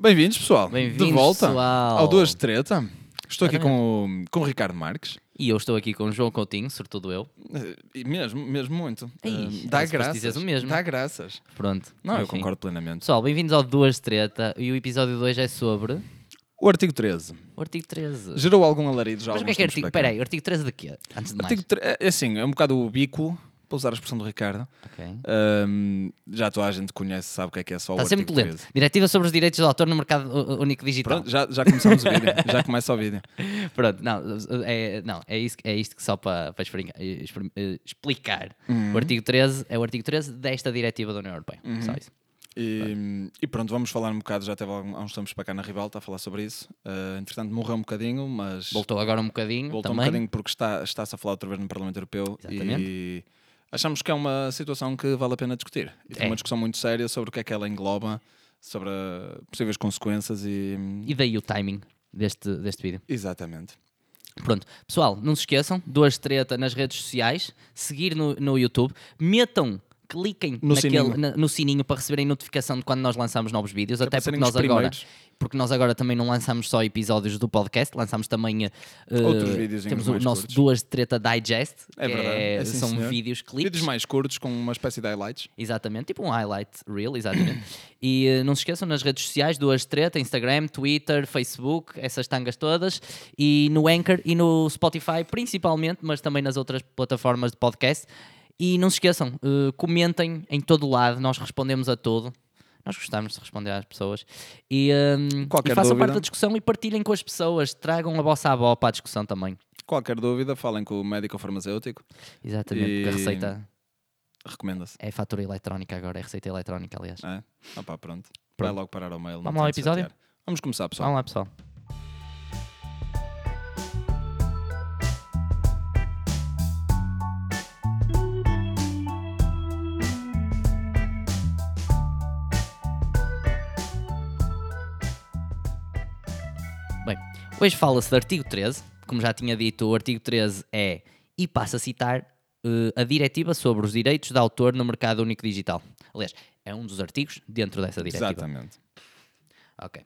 Bem-vindos, pessoal. Bem-vindos, de volta pessoal. ao Duas de Treta. Estou aqui com, o- com o Ricardo Marques. E eu estou aqui com o João Coutinho, sobretudo eu. Eh, E mesmo, mesmo muito. Ei, Eh, dá graças. dizeres o mesmo. Dá graças. Pronto. Não, eu enfim. concordo plenamente. Pessoal, bem-vindos ao Duas Treta. E o episódio de hoje é sobre O artigo 13 o artigo 13. gerou algum alarido já Mas o que é que é artigo? Espera aí, o artigo 13 de quê? Antes de mais. Artigo tre- é assim, é um bocado o bico, para usar a expressão do Ricardo. Ok. Ahm, já toda a gente conhece, sabe o que é que é só Está o sempre artigo lento. 13. Diretiva sobre os direitos do autor no mercado uh, único digital. Pronto, já, já começamos o vídeo. Já começa o vídeo. Pronto, não, é, não, é, isso, é isto que só para, para explicar, eh, explicar. Uhum. O artigo 13 é o artigo 13 desta diretiva da União Europeia. Uhum. Só isso. E, e pronto, vamos falar um bocado. Já teve há uns tempos para cá na Ribalta a falar sobre isso. Ah, entretanto, morreu um bocadinho, mas Voltou agora um bocadinho voltou um também. bocadinho porque está- está-se a falar outra vez no Parlamento Europeu. Exatamente. E achamos que é uma situação que vale a pena discutir. E tem É. uma discussão muito séria sobre o que é que ela engloba, sobre ah, possíveis consequências e. E daí o timing deste, deste vídeo. Exatamente. Pronto, pessoal, não se esqueçam, duas treta nas redes sociais, seguir no, no YouTube, metam, cliquem No naquele- sininho. na- no sininho para receberem notificação de quando nós lançamos novos vídeos, até para porque nós agora, porque nós agora também não lançamos só episódios do podcast, lançamos também eh, Outros vídeozinhos temos o nosso curtos. duas treta digest, É que verdade, é sim, são senhor. vídeos clipes. Vídeos mais curtos com uma espécie de highlights. Exatamente, tipo um highlight reel, exatamente. e eh, não se esqueçam nas redes sociais, duas treta, Instagram, Twitter, Facebook, essas tangas todas, e no Anchor e no Spotify principalmente, mas também nas outras plataformas de podcast. E não se esqueçam, eh, comentem em todo lado, nós respondemos a tudo. Nós gostamos de responder às pessoas. E, ehm, Qualquer e façam dúvida. parte da discussão e partilhem com as pessoas. Tragam a vossa avó para a discussão também. Qualquer dúvida, falem com o médico farmacêutico. Exatamente, porque a E- receita Recomenda-se. é fatura eletrónica agora, é receita eletrónica, aliás. É? Ah pá, pronto. Vai Pronto. logo parar ao mail. Vamos lá ao episódio? Vamos começar, pessoal. Vamos lá, pessoal. Hoje fala-se do artigo 13. Como já tinha dito, o artigo 13 é, e passa a citar, eh, a diretiva sobre os direitos de autor no mercado único digital. Aliás, é um dos artigos dentro dessa diretiva. Exatamente. Ok.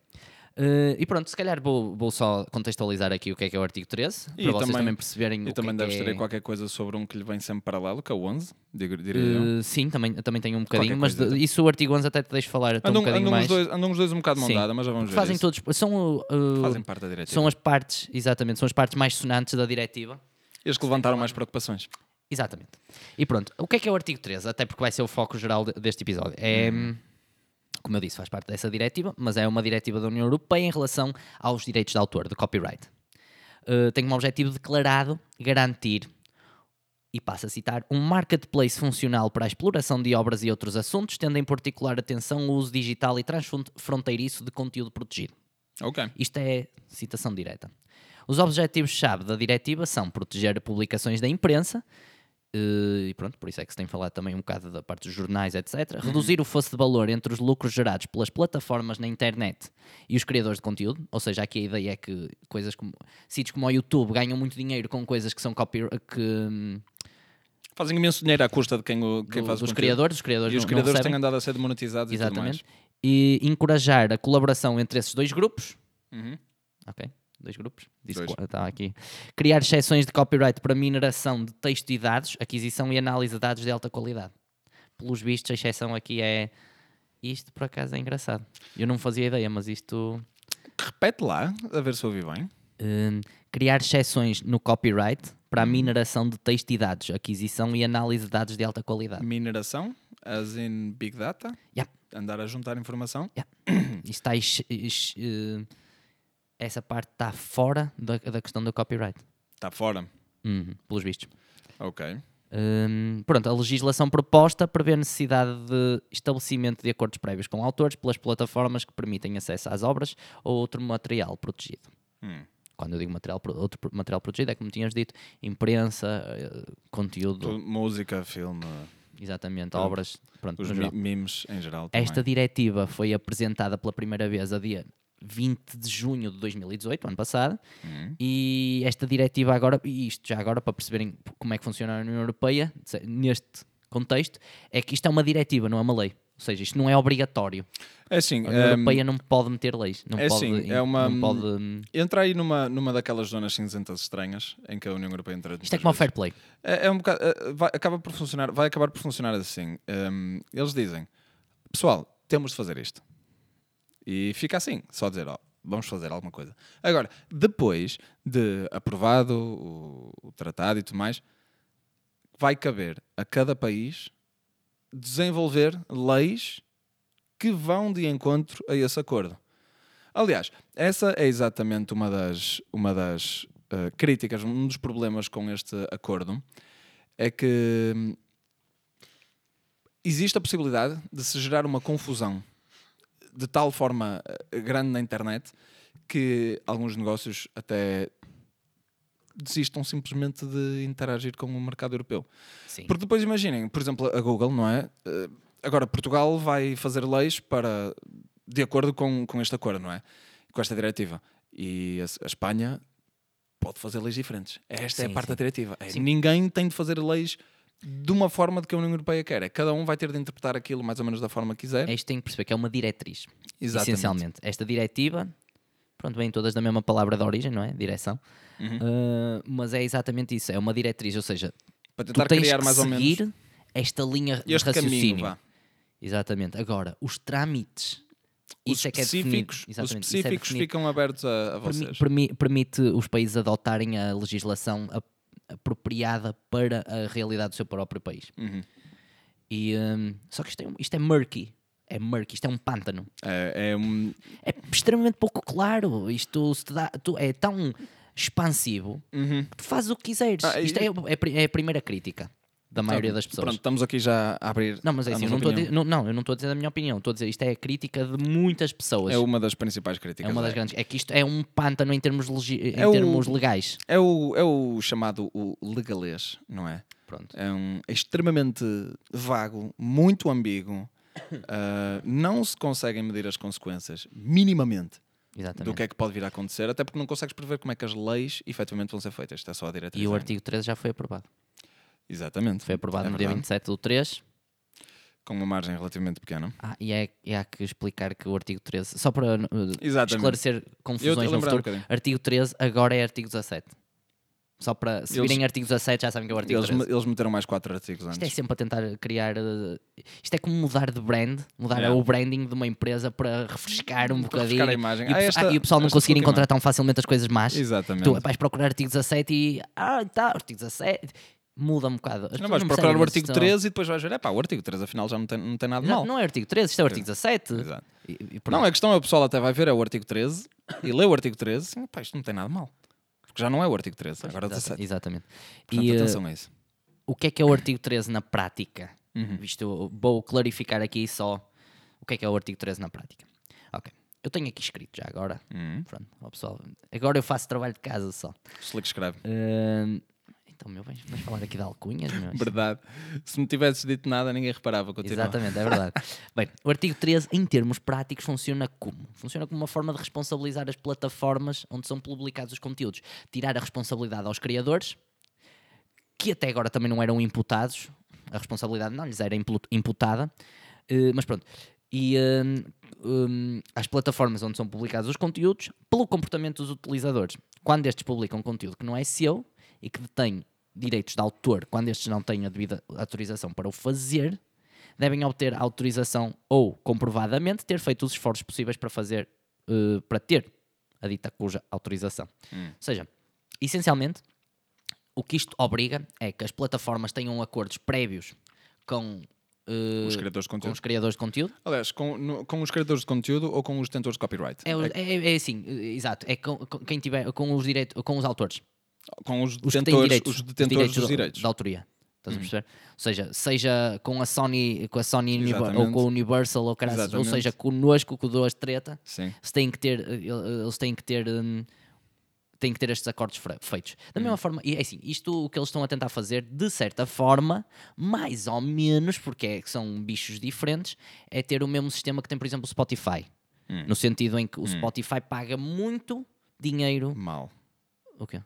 Eh, e pronto, se calhar vou, vou só contextualizar aqui o que é que é o artigo 13, E para vocês também- também perceberem E o também que é deves que ter aí é... qualquer coisa sobre um que lhe vem sempre paralelo, que é o 11, digo- diria eu. Eh, sim, também, também tenho um bocadinho, Qualquer mas coisa. de- isso o artigo 11 até te deixo falar até um Andam, bocadinho andam, mais. os dois, andam os dois um bocado de mão mas já vamos ver Fazem isso. todos, são, uh, Fazem parte da diretiva. são as partes, exatamente, são as partes mais sonantes da diretiva. Eles que levantaram mais preocupações. Exatamente. E pronto, o que é que é o artigo 13? Até porque vai ser o foco geral de- deste episódio. É, Hum. Como eu disse, faz parte dessa diretiva, mas é uma diretiva da União Europeia em relação aos direitos de autor, de copyright. Uh, tem como objetivo declarado garantir, e passo a citar, um marketplace funcional para a exploração de obras e outros assuntos, tendo em particular atenção o uso digital e transfronteiriço de conteúdo protegido. Ok. Isto é citação direta. Os objetivos-chave da diretiva são proteger publicações da imprensa, e pronto, por isso é que se tem falado também um bocado da parte dos jornais, etc. Reduzir o fosso de valor entre os lucros gerados pelas plataformas na internet e os criadores de conteúdo, ou seja, aqui a ideia é que coisas como sítios como o YouTube ganham muito dinheiro com coisas que são copy que hum, Fazem imenso dinheiro à custa de quem, o, quem do- faz o dos conteúdo. criadores, os criadores E os não- não criadores recebem. têm andado a ser demonetizados Exatamente. e tudo E encorajar a colaboração entre esses dois grupos. mais. Uhum. Ok, dois grupos. Disse Dois. qua- tá aqui. Criar exceções de copyright para mineração de texto e dados, aquisição e análise de dados de alta qualidade. Pelos vistos, a exceção aqui é. Isto por acaso é engraçado. Eu não fazia ideia, mas isto. Repete lá, a ver se ouvi bem. hum, criar exceções no copyright para a mineração de texto e dados, aquisição e análise de dados de alta qualidade. Mineração, as in Big Data. Yeah. Andar a juntar informação. Isto está. ex- ex- eh, essa parte está fora da, da questão do copyright. Está fora. Uhum, pelos vistos. Ok. Hum, pronto, a legislação proposta prevê a necessidade de estabelecimento de acordos prévios com autores pelas plataformas que permitem acesso às obras ou outro material protegido. Hum. Quando eu digo material, outro material protegido, é como tínhamos dito, imprensa, eh, conteúdo, Tu- Música, filme, exatamente, obras. Pronto, os memes em geral. Também. Esta diretiva foi apresentada pela primeira vez a dia 20 de junho de 2018, ano passado, Hum. e esta diretiva agora, e isto já agora para perceberem como é que funciona a União Europeia, neste contexto, é que isto é uma diretiva, não é uma lei. Ou seja, isto não é obrigatório. É assim, A União hum, Europeia não pode meter leis. Não é pode, assim, é uma- não pode, hum, entra aí numa, numa daquelas zonas cinzentas estranhas em que a União Europeia entra. Isto é como o fair play. É, é um bocado, é, vai, acaba por funcionar, vai acabar por funcionar assim. Hum, eles dizem, pessoal, temos de fazer isto. E fica assim, só dizer, ó, vamos fazer alguma coisa. Agora, depois de aprovado o, o tratado e tudo mais, vai caber a cada país desenvolver leis que vão de encontro a esse acordo. Aliás, essa é exatamente uma das, uma das eh, críticas, um dos problemas com este acordo é que hum, existe a possibilidade de se gerar uma confusão de tal forma eh, grande na internet que alguns negócios até desistam simplesmente de interagir com o mercado europeu. Sim. Porque depois imaginem, por exemplo, a Google, não é? Eh, Agora, Portugal vai fazer leis para de acordo com, com este acordo, não é? Com esta diretiva. E a, a Espanha pode fazer leis diferentes. Esta é Sim, a parte sim. da diretiva. É. Ninguém tem de fazer leis de uma forma de que a União Europeia quer. É, cada um vai ter de interpretar aquilo mais ou menos da forma que quiser. É isto que tem que perceber que é uma diretriz. Exatamente. Essencialmente. Esta diretiva, pronto, vêm todas da mesma palavra de origem, não é? Direção. Uhum. Uh, mas é exatamente isso, é uma diretriz, ou seja, Para tentar criar mais ou seguir menos esta linha de caminho. raciocínio. Vá. Exatamente. Agora, os trâmites, Os isso é que é específicos, os isso é específicos definido. ficam abertos a, a vocês. permi- permite os países adotarem a legislação ap- apropriada para a realidade do seu próprio país. Uhum. E, hum, só que isto é, um- isto é murky. É murky, isto é um pântano. É, é um, É extremamente pouco claro. Isto dá, tu- é tão expansivo Uhum. que tu fazes o que quiseres. Ah, Isto é, é a é a primeira crítica da maioria das pessoas. Pronto, estamos aqui já a abrir. Não, mas é assim, eu não, estou a opinião. dizer, não, não, eu não estou a dizer a minha opinião, estou a dizer isto é a crítica de muitas pessoas. É uma das principais É críticas. uma das é. grandes. É que isto é um pântano em termos, em É o- termos legais. É o, é o chamado o legalês, não é? Pronto. É, um, é extremamente vago, muito ambíguo. ah, não se conseguem medir as consequências, minimamente, Exatamente. do que é que pode vir a acontecer, até porque não consegues prever como é que as leis efetivamente vão ser feitas. Isto é só a diretriz. E o é? artigo 13 já foi aprovado. Exatamente. Foi aprovado É no dia verdade. 27 do 3. Com uma margem relativamente pequena. Ah, e, é, e há que explicar que o artigo 13, só para uh, esclarecer confusões no um futuro, bocadinho. artigo 13 agora é artigo 17. Só para, se Eles- virem artigo 17 já sabem que é o artigo Eles, 13. eles meteram mais quatro artigos antes. Isto é sempre a tentar criar. uh, Isto é como mudar de brand, mudar Yeah. o branding de uma empresa para refrescar um Para bocadinho. refrescar a imagem. E, o Ah, esta- ah, e o pessoal não conseguir encontrar tão facilmente as coisas más. Exatamente. Tu vais procurar artigo 17 e. Ah, tá, artigo 17. Muda um bocado. As não vais procurar percebem o artigo questão. 13 e depois vais ver, é pá, o artigo 13 afinal já não tem, não tem nada Não, mal. não é artigo 13, isto é o artigo 17. Exato. E- e Não, a questão é o pessoal até vai ver é o artigo 13 e lê o artigo 13 e pá, isto não tem nada mal. Porque já não é o artigo 13, agora é o Exata- 17. Exatamente. Portanto, e uh, atenção a isso. o que é que é o artigo 13 na prática? Uhum. Isto, vou clarificar aqui só o que é que é o artigo 13 na prática. Ok. Eu tenho aqui escrito já agora. Uhum. Pronto, ó pessoal. Agora eu faço trabalho de casa só. Slick escreve. Hum, então, meu, vais, vais falar aqui de alcunhas, meu? Verdade. Se me tivesses dito nada, ninguém reparava. Continua. Exatamente, é verdade. Bem, o artigo 13, em termos práticos, funciona como? Funciona como uma forma de responsabilizar as plataformas onde são publicados os conteúdos. Tirar a responsabilidade aos criadores, que até agora também não eram imputados, a responsabilidade não lhes era impu- imputada, eh, mas pronto. E hum, hum, às plataformas onde são publicados os conteúdos, pelo comportamento dos utilizadores. Quando estes publicam conteúdo que não é seu e que detém direitos de autor, quando estes não têm a devida autorização para o fazer, devem obter autorização ou, comprovadamente, ter feito os esforços possíveis para fazer, eh, para ter a dita cuja autorização. Hum. Ou seja, essencialmente, o que isto obriga é que as plataformas tenham acordos prévios com, eh, Os criadores de com conteúdo. os criadores de conteúdo. Aliás, com, no- com os criadores de conteúdo ou com os detentores de copyright? É, o- é- é assim, eh, exato, é com, com quem tiver, com os direitos, com os autores. Com os Os que têm detentores, direitos, os detentores dos direitos. da autoria. Estás a perceber? Ou seja, seja com a Sony, com a Sony ou com a Universal ou, caraças, ou seja, connosco, com o Duas Treta, Sim. se têm que ter, eh, eles têm que ter, hum, têm que ter estes acordos feitos. Da Hum. mesma forma, e é assim, isto o que eles estão a tentar fazer, de certa forma, mais ou menos, porque é, que são bichos diferentes, é ter o mesmo sistema que tem, por exemplo, o Spotify. Hum. No sentido em que o Spotify paga muito dinheiro. Mal. O quê?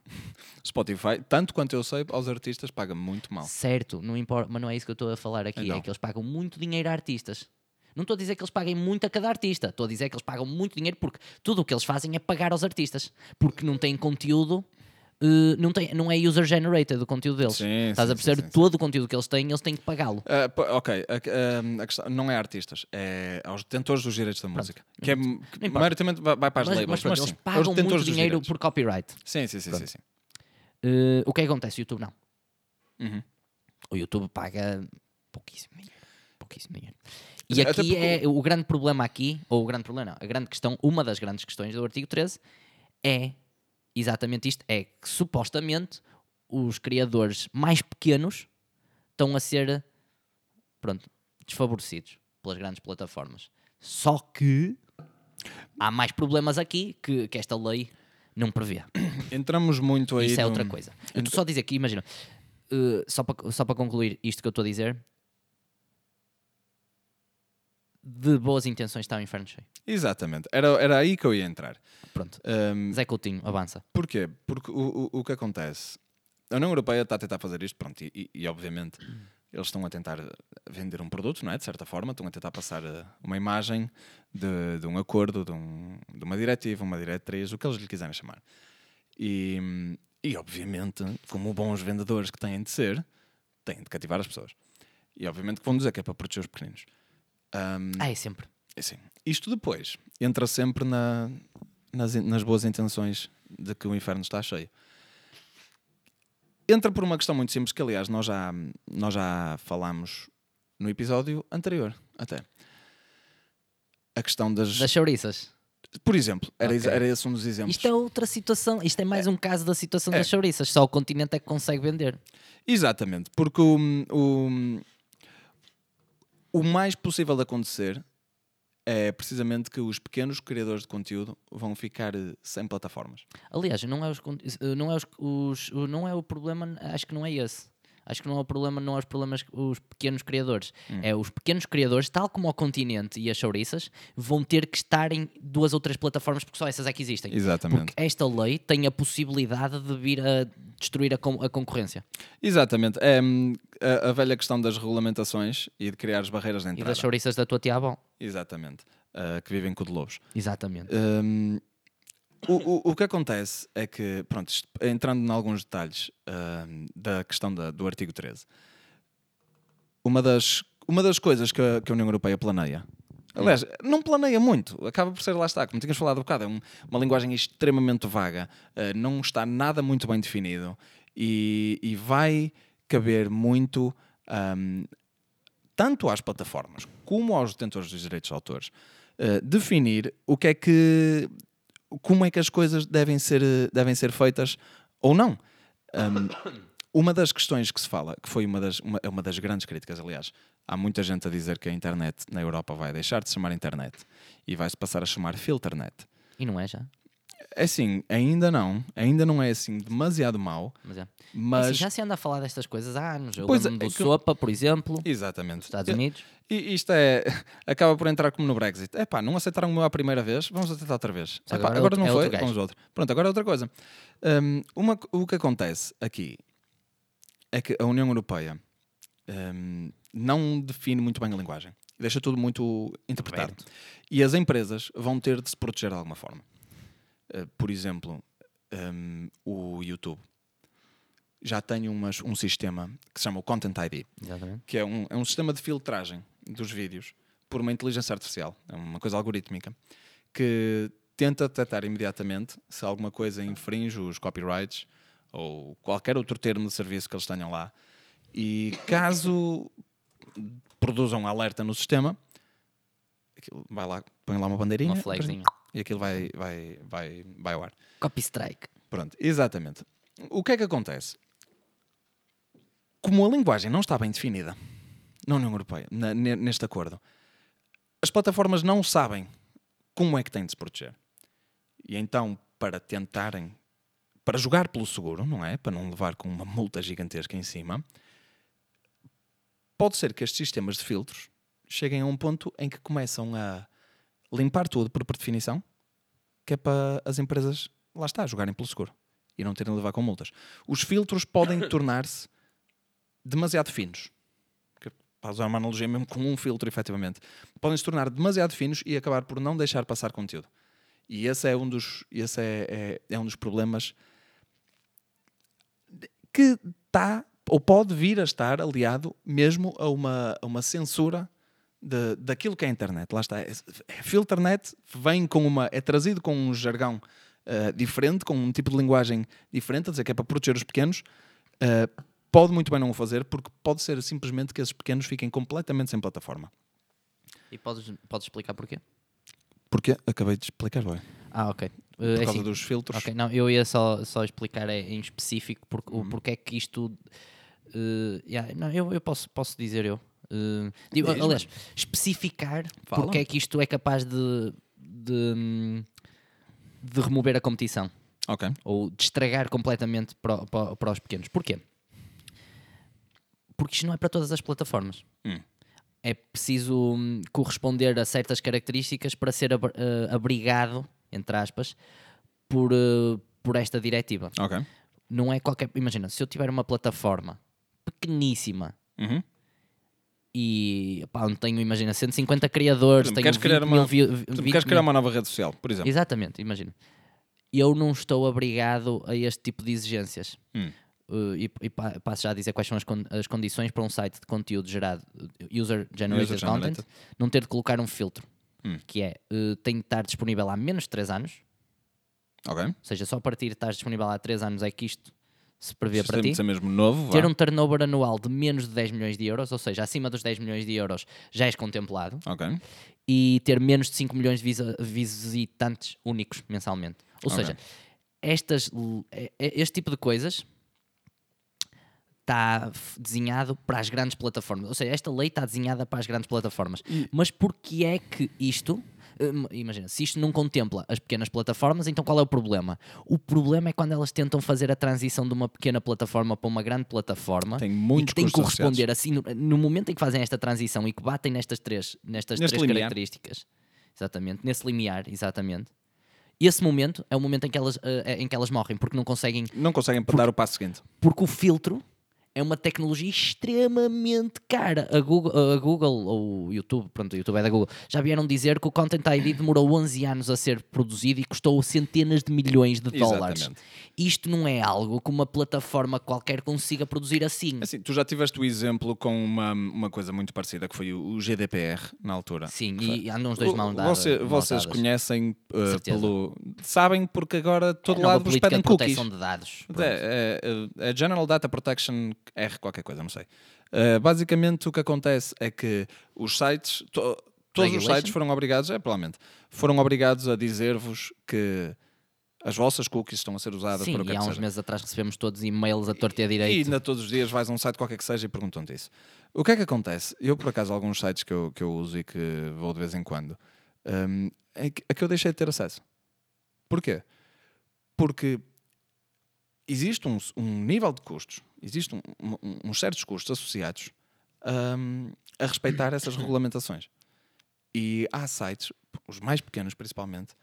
Spotify, tanto quanto eu sei, aos artistas paga muito mal. Certo, não importa, mas não é isso que eu estou a falar aqui. Então. É que eles pagam muito dinheiro a artistas. Não estou a dizer que eles paguem muito a cada artista, estou a dizer que eles pagam muito dinheiro porque tudo o que eles fazem é pagar aos artistas, porque não têm conteúdo. Eh, não, tem, não é user-generated o conteúdo deles. Sim, Estás sim, a perceber? sim, Todo o conteúdo que eles têm, eles têm que pagá-lo. Pô, ok, a, a- a questão não é artistas, é aos detentores dos direitos da música. Que é, que importa. maioritamente vai, vai para as Mas, labels, mas pronto, mas eles aos pagam muito dinheiro por copyright. Sim, sim, sim, sim, sim. O que é que acontece? O YouTube não. Uhum. O YouTube paga pouquíssimo dinheiro. Pouquíssimo dinheiro. E até aqui porque é o grande problema aqui, ou o grande problema, não, a grande questão, uma das grandes questões do artigo 13 é exatamente isto, é que supostamente os criadores mais pequenos estão a ser pronto, desfavorecidos pelas grandes plataformas. Só que há mais problemas aqui que, que esta lei não prevê. Entramos muito aí. Isso é no- outra coisa. Eu estou só a dizer que, imagina, uh, só para só para concluir isto que eu estou a dizer, de boas intenções está o inferno cheio. Exatamente, era, era aí que eu ia entrar. Pronto. Ahm, Zé Coutinho, avança. Porquê? Porque o, o, o que acontece? A União Europeia está a tentar fazer isto, pronto, e, e- e, obviamente eles estão a tentar vender um produto, não é? De certa forma, estão a tentar passar eh, uma imagem de, de um acordo, de, um- de uma diretiva, uma diretriz, o que eles lhe quiserem chamar. E, e, obviamente, como bons vendedores que têm de ser, têm de cativar as pessoas. E obviamente que vão dizer que é para proteger os pequeninos. Ahm, Ah, é sempre. assim, isto depois entra sempre na- nas, nas boas intenções de que o inferno está cheio. Entra por uma questão muito simples que, aliás, nós já, nós já falámos no episódio anterior, até. A questão das. Das chouriças. Por exemplo, era, Ok. era esse um dos exemplos. Isto é outra situação. Isto é mais um caso da situação É. das chouriças. Só o continente é que consegue vender. Exatamente, porque o, o, o mais possível de acontecer é precisamente que os pequenos criadores de conteúdo vão ficar eh, sem plataformas. Aliás, não é, os, con- não, é os, não é o problema, acho que não é esse. Acho que não é o problema, não é os problemas os pequenos criadores. Hum. É os pequenos criadores, tal como o continente e as chouriças, vão ter que estar em duas ou três plataformas porque só essas é que existem. Exatamente. Porque esta lei tem a possibilidade de vir a destruir a, con- a concorrência. Exatamente. É hum, a, a velha questão das regulamentações e de criar as barreiras de E entrada. das chouriças da tua tia bom. Exatamente. Ah, que vivem com o de lobos. Exatamente. Hum, o, o, o que acontece é que, pronto, entrando em alguns detalhes hum, da questão da- do artigo 13, uma das, uma das coisas que a, que a União Europeia planeia, aliás, não planeia muito, acaba por ser lá está, como tinhas falado há bocado, é um- uma linguagem extremamente vaga, ah, não está nada muito bem definido e, e vai caber muito hum, tanto às plataformas como aos detentores dos direitos de autores eh, definir o que é que como é que as coisas devem ser eh, devem ser feitas ou não Um, uma das questões que se fala que foi uma das uma, é uma das grandes críticas aliás há muita gente a dizer que a internet na Europa vai deixar de chamar internet e vai se passar a chamar filternet E não é já? É assim ainda não ainda não é assim demasiado mau Mas é. É mas assim, já se anda a falar destas coisas há anos. Eu Pois é, lembro do é que- Sopa, por exemplo, exatamente Estados Unidos. E isto é. Acaba por entrar como no Brexit. É pá, não aceitaram o meu à primeira vez, vamos aceitar outra vez. Epá, agora é agora não é foi, vamos outro. Pronto, agora é outra coisa. Hum, uma, o que acontece aqui é que a União Europeia hum, não define muito bem a linguagem. Deixa tudo muito interpretado. E as empresas vão ter de se proteger de alguma forma. Uh, por exemplo, hum, o YouTube já tem umas- um sistema que se chama o Content ID Exatamente. que é um, é um sistema de filtragem dos vídeos por uma inteligência artificial, é uma coisa algorítmica, que tenta detectar imediatamente se alguma coisa infringe os copyrights ou qualquer outro termo de serviço que eles tenham lá. E caso produzam um alerta no sistema, vai lá, põe lá uma bandeirinha Uma flagzinha. E aquilo vai, vai, vai, vai ao ar. Copy strike. Pronto, exatamente. O que é que acontece? Como a linguagem não está bem definida na União Europeia, na- ne- neste acordo, as plataformas não sabem como é que têm de se proteger. E então, para tentarem, para jogar pelo seguro, não é? Para não levar com uma multa gigantesca em cima, pode ser que estes sistemas de filtros cheguem a um ponto em que começam a limpar tudo por definição, que é para as empresas, lá está, jogarem pelo seguro e não terem de levar com multas. Os filtros podem tornar-se demasiado finos. Para usar uma analogia mesmo com um filtro, efetivamente, podem se tornar demasiado finos e acabar por não deixar passar conteúdo. E esse é um dos, esse é, é, é um dos problemas que está ou pode vir a estar aliado mesmo a uma, a uma censura de, daquilo que é a internet. Lá está. É, é Filternet vem com uma. é trazido com um jargão uh, diferente, com um tipo de linguagem diferente, a dizer que é para proteger os pequenos. Uh, pode muito bem não o fazer, porque pode ser simplesmente que esses pequenos fiquem completamente sem plataforma. E podes, podes explicar porquê? Porque acabei de explicar bem. Ah, ok. Uh, Por é causa assim, dos filtros. Não, eu ia só, só explicar em específico porque, o Uhum. porque é que isto. uh, yeah, não, eu, eu posso, posso dizer eu. Uh, digo, aliás, especificar Fala. porque é que isto é capaz de, de, de remover a competição Ok. ou de estragar completamente para, para, para os pequenos. Porquê? Porque isto não é para todas as plataformas. Hum. É preciso hum, corresponder a certas características para ser abr- eh, abrigado, entre aspas, por, eh, por esta diretiva. Ok. Não é qualquer. Imagina, se eu tiver uma plataforma pequeníssima Uhum. E pá, onde tenho, imagina, 150 criadores, exemplo, tenho queres 20 criar uma- vi- Tu 20 queres criar uma nova rede social, por exemplo. Exatamente, imagina. Eu não estou obrigado a este tipo de exigências. Hum. Uh, e, e pa- passo já a dizer quais são as, con- as condições para um site de conteúdo gerado, uh, user generated User content, generated. não ter de colocar um filtro, Hum. que é uh, tem de estar disponível há menos de 3 anos, ou seja, só a partir de estar disponível há 3 anos é que isto se prevê para ti. mesmo novo. Ter vá. um turnover anual de menos de 10 milhões de euros, ou seja, acima dos 10 milhões de euros já és contemplado, e ter menos de 5 milhões de visitantes únicos mensalmente. Ou Ok. seja, estas, este tipo de coisas está desenhado para as grandes plataformas. Ou seja, esta lei está desenhada para as grandes plataformas. Mas porquê é que isto. Hum, Imagina, se isto não contempla as pequenas plataformas, então qual é o problema? O problema é quando elas tentam fazer a transição de uma pequena plataforma para uma grande plataforma Tem e que tem que corresponder assim no, no momento em que fazem esta transição e que batem nestas três, nestas Neste três limiar. características, exatamente, nesse limiar, exatamente. Esse momento é o momento em que elas, eh, em que elas morrem, porque não conseguem, Não conseguem dar o passo seguinte. porque o filtro é uma tecnologia extremamente cara. A Google, a Google ou o YouTube, pronto, o YouTube é da Google, já vieram dizer que o Content ID demorou 11 anos a ser produzido e custou centenas de milhões de dólares. Exatamente. Isto não é algo que uma plataforma qualquer consiga produzir assim. Assim, tu já tiveste o exemplo com uma, uma coisa muito parecida, que foi o, GDPR, na altura. Sim, e andam os dois mãos dadas. você- vocês conhecem uh, pelo. Sabem porque agora todo É a lado vos pedem de cookies. de dados. Pronto. É, é, é General Data Protection R, qualquer coisa, não sei. Uh, basicamente o que acontece é que os sites, to- todos os Regulation? sites foram obrigados, é provavelmente, foram obrigados a dizer-vos que as vossas cookies estão a ser usadas Sim, para o que e é há uns seja. meses atrás recebemos todos e-mails a torta e a E direito. ainda todos os dias vais a um site qualquer que seja e perguntam-te isso. O que é que acontece? Eu, por acaso, alguns sites que eu, que eu uso e que vou de vez em quando, hum, é, que, que eu deixei de ter acesso. Porquê? Porque existe um, um nível de custos, existem um, um- uns certos custos associados hum, a respeitar essas regulamentações. E há sites, os mais pequenos principalmente,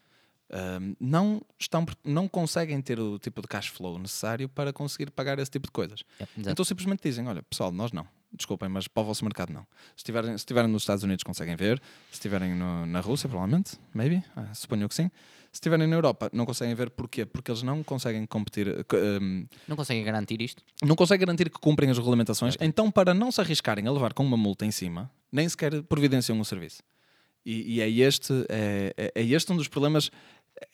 hum, não, estão, não conseguem ter o tipo de cash flow necessário para conseguir pagar esse tipo de coisas. É. Então simplesmente dizem: olha, pessoal, nós não. Desculpem, mas para o vosso mercado não. Se estiverem, se estiverem nos Estados Unidos conseguem ver, se estiverem no- na Rússia, provavelmente, maybe, ah, suponho que sim. Se estiverem na Europa, não conseguem ver porquê? Porque eles não conseguem competir, eh, co- ehm, Não conseguem garantir isto? não conseguem garantir que cumprem as regulamentações, então para não se arriscarem a levar com uma multa em cima, nem sequer providenciam um serviço. E, e é, este, é, é- é este um dos problemas.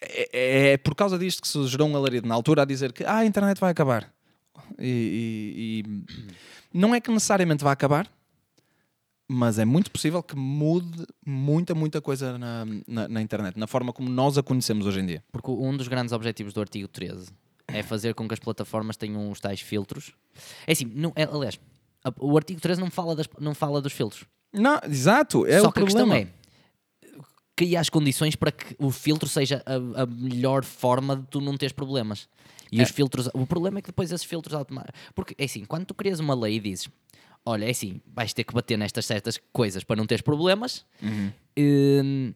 É, é- é por causa disto que se gerou um alarido na altura a dizer que ah, a internet vai acabar. E, e- e não é que necessariamente vai acabar, mas é muito possível que mude muita, muita coisa na, na, na internet, na forma como nós a conhecemos hoje em dia. Porque um dos grandes objetivos do artigo 13 é fazer com que as plataformas tenham os tais filtros. É assim, não, é, aliás, o artigo 13 não fala, das, não fala dos filtros. Não, exato, é Só o que a questão problema. é criar as condições para que o filtro seja a, a melhor forma de tu não teres problemas. E É. os filtros, o problema é que depois esses filtros automáticos. Porque é assim, quando tu crias uma lei e dizes, olha, é assim, vais ter que bater nestas certas coisas para não teres problemas, Uhum. hum,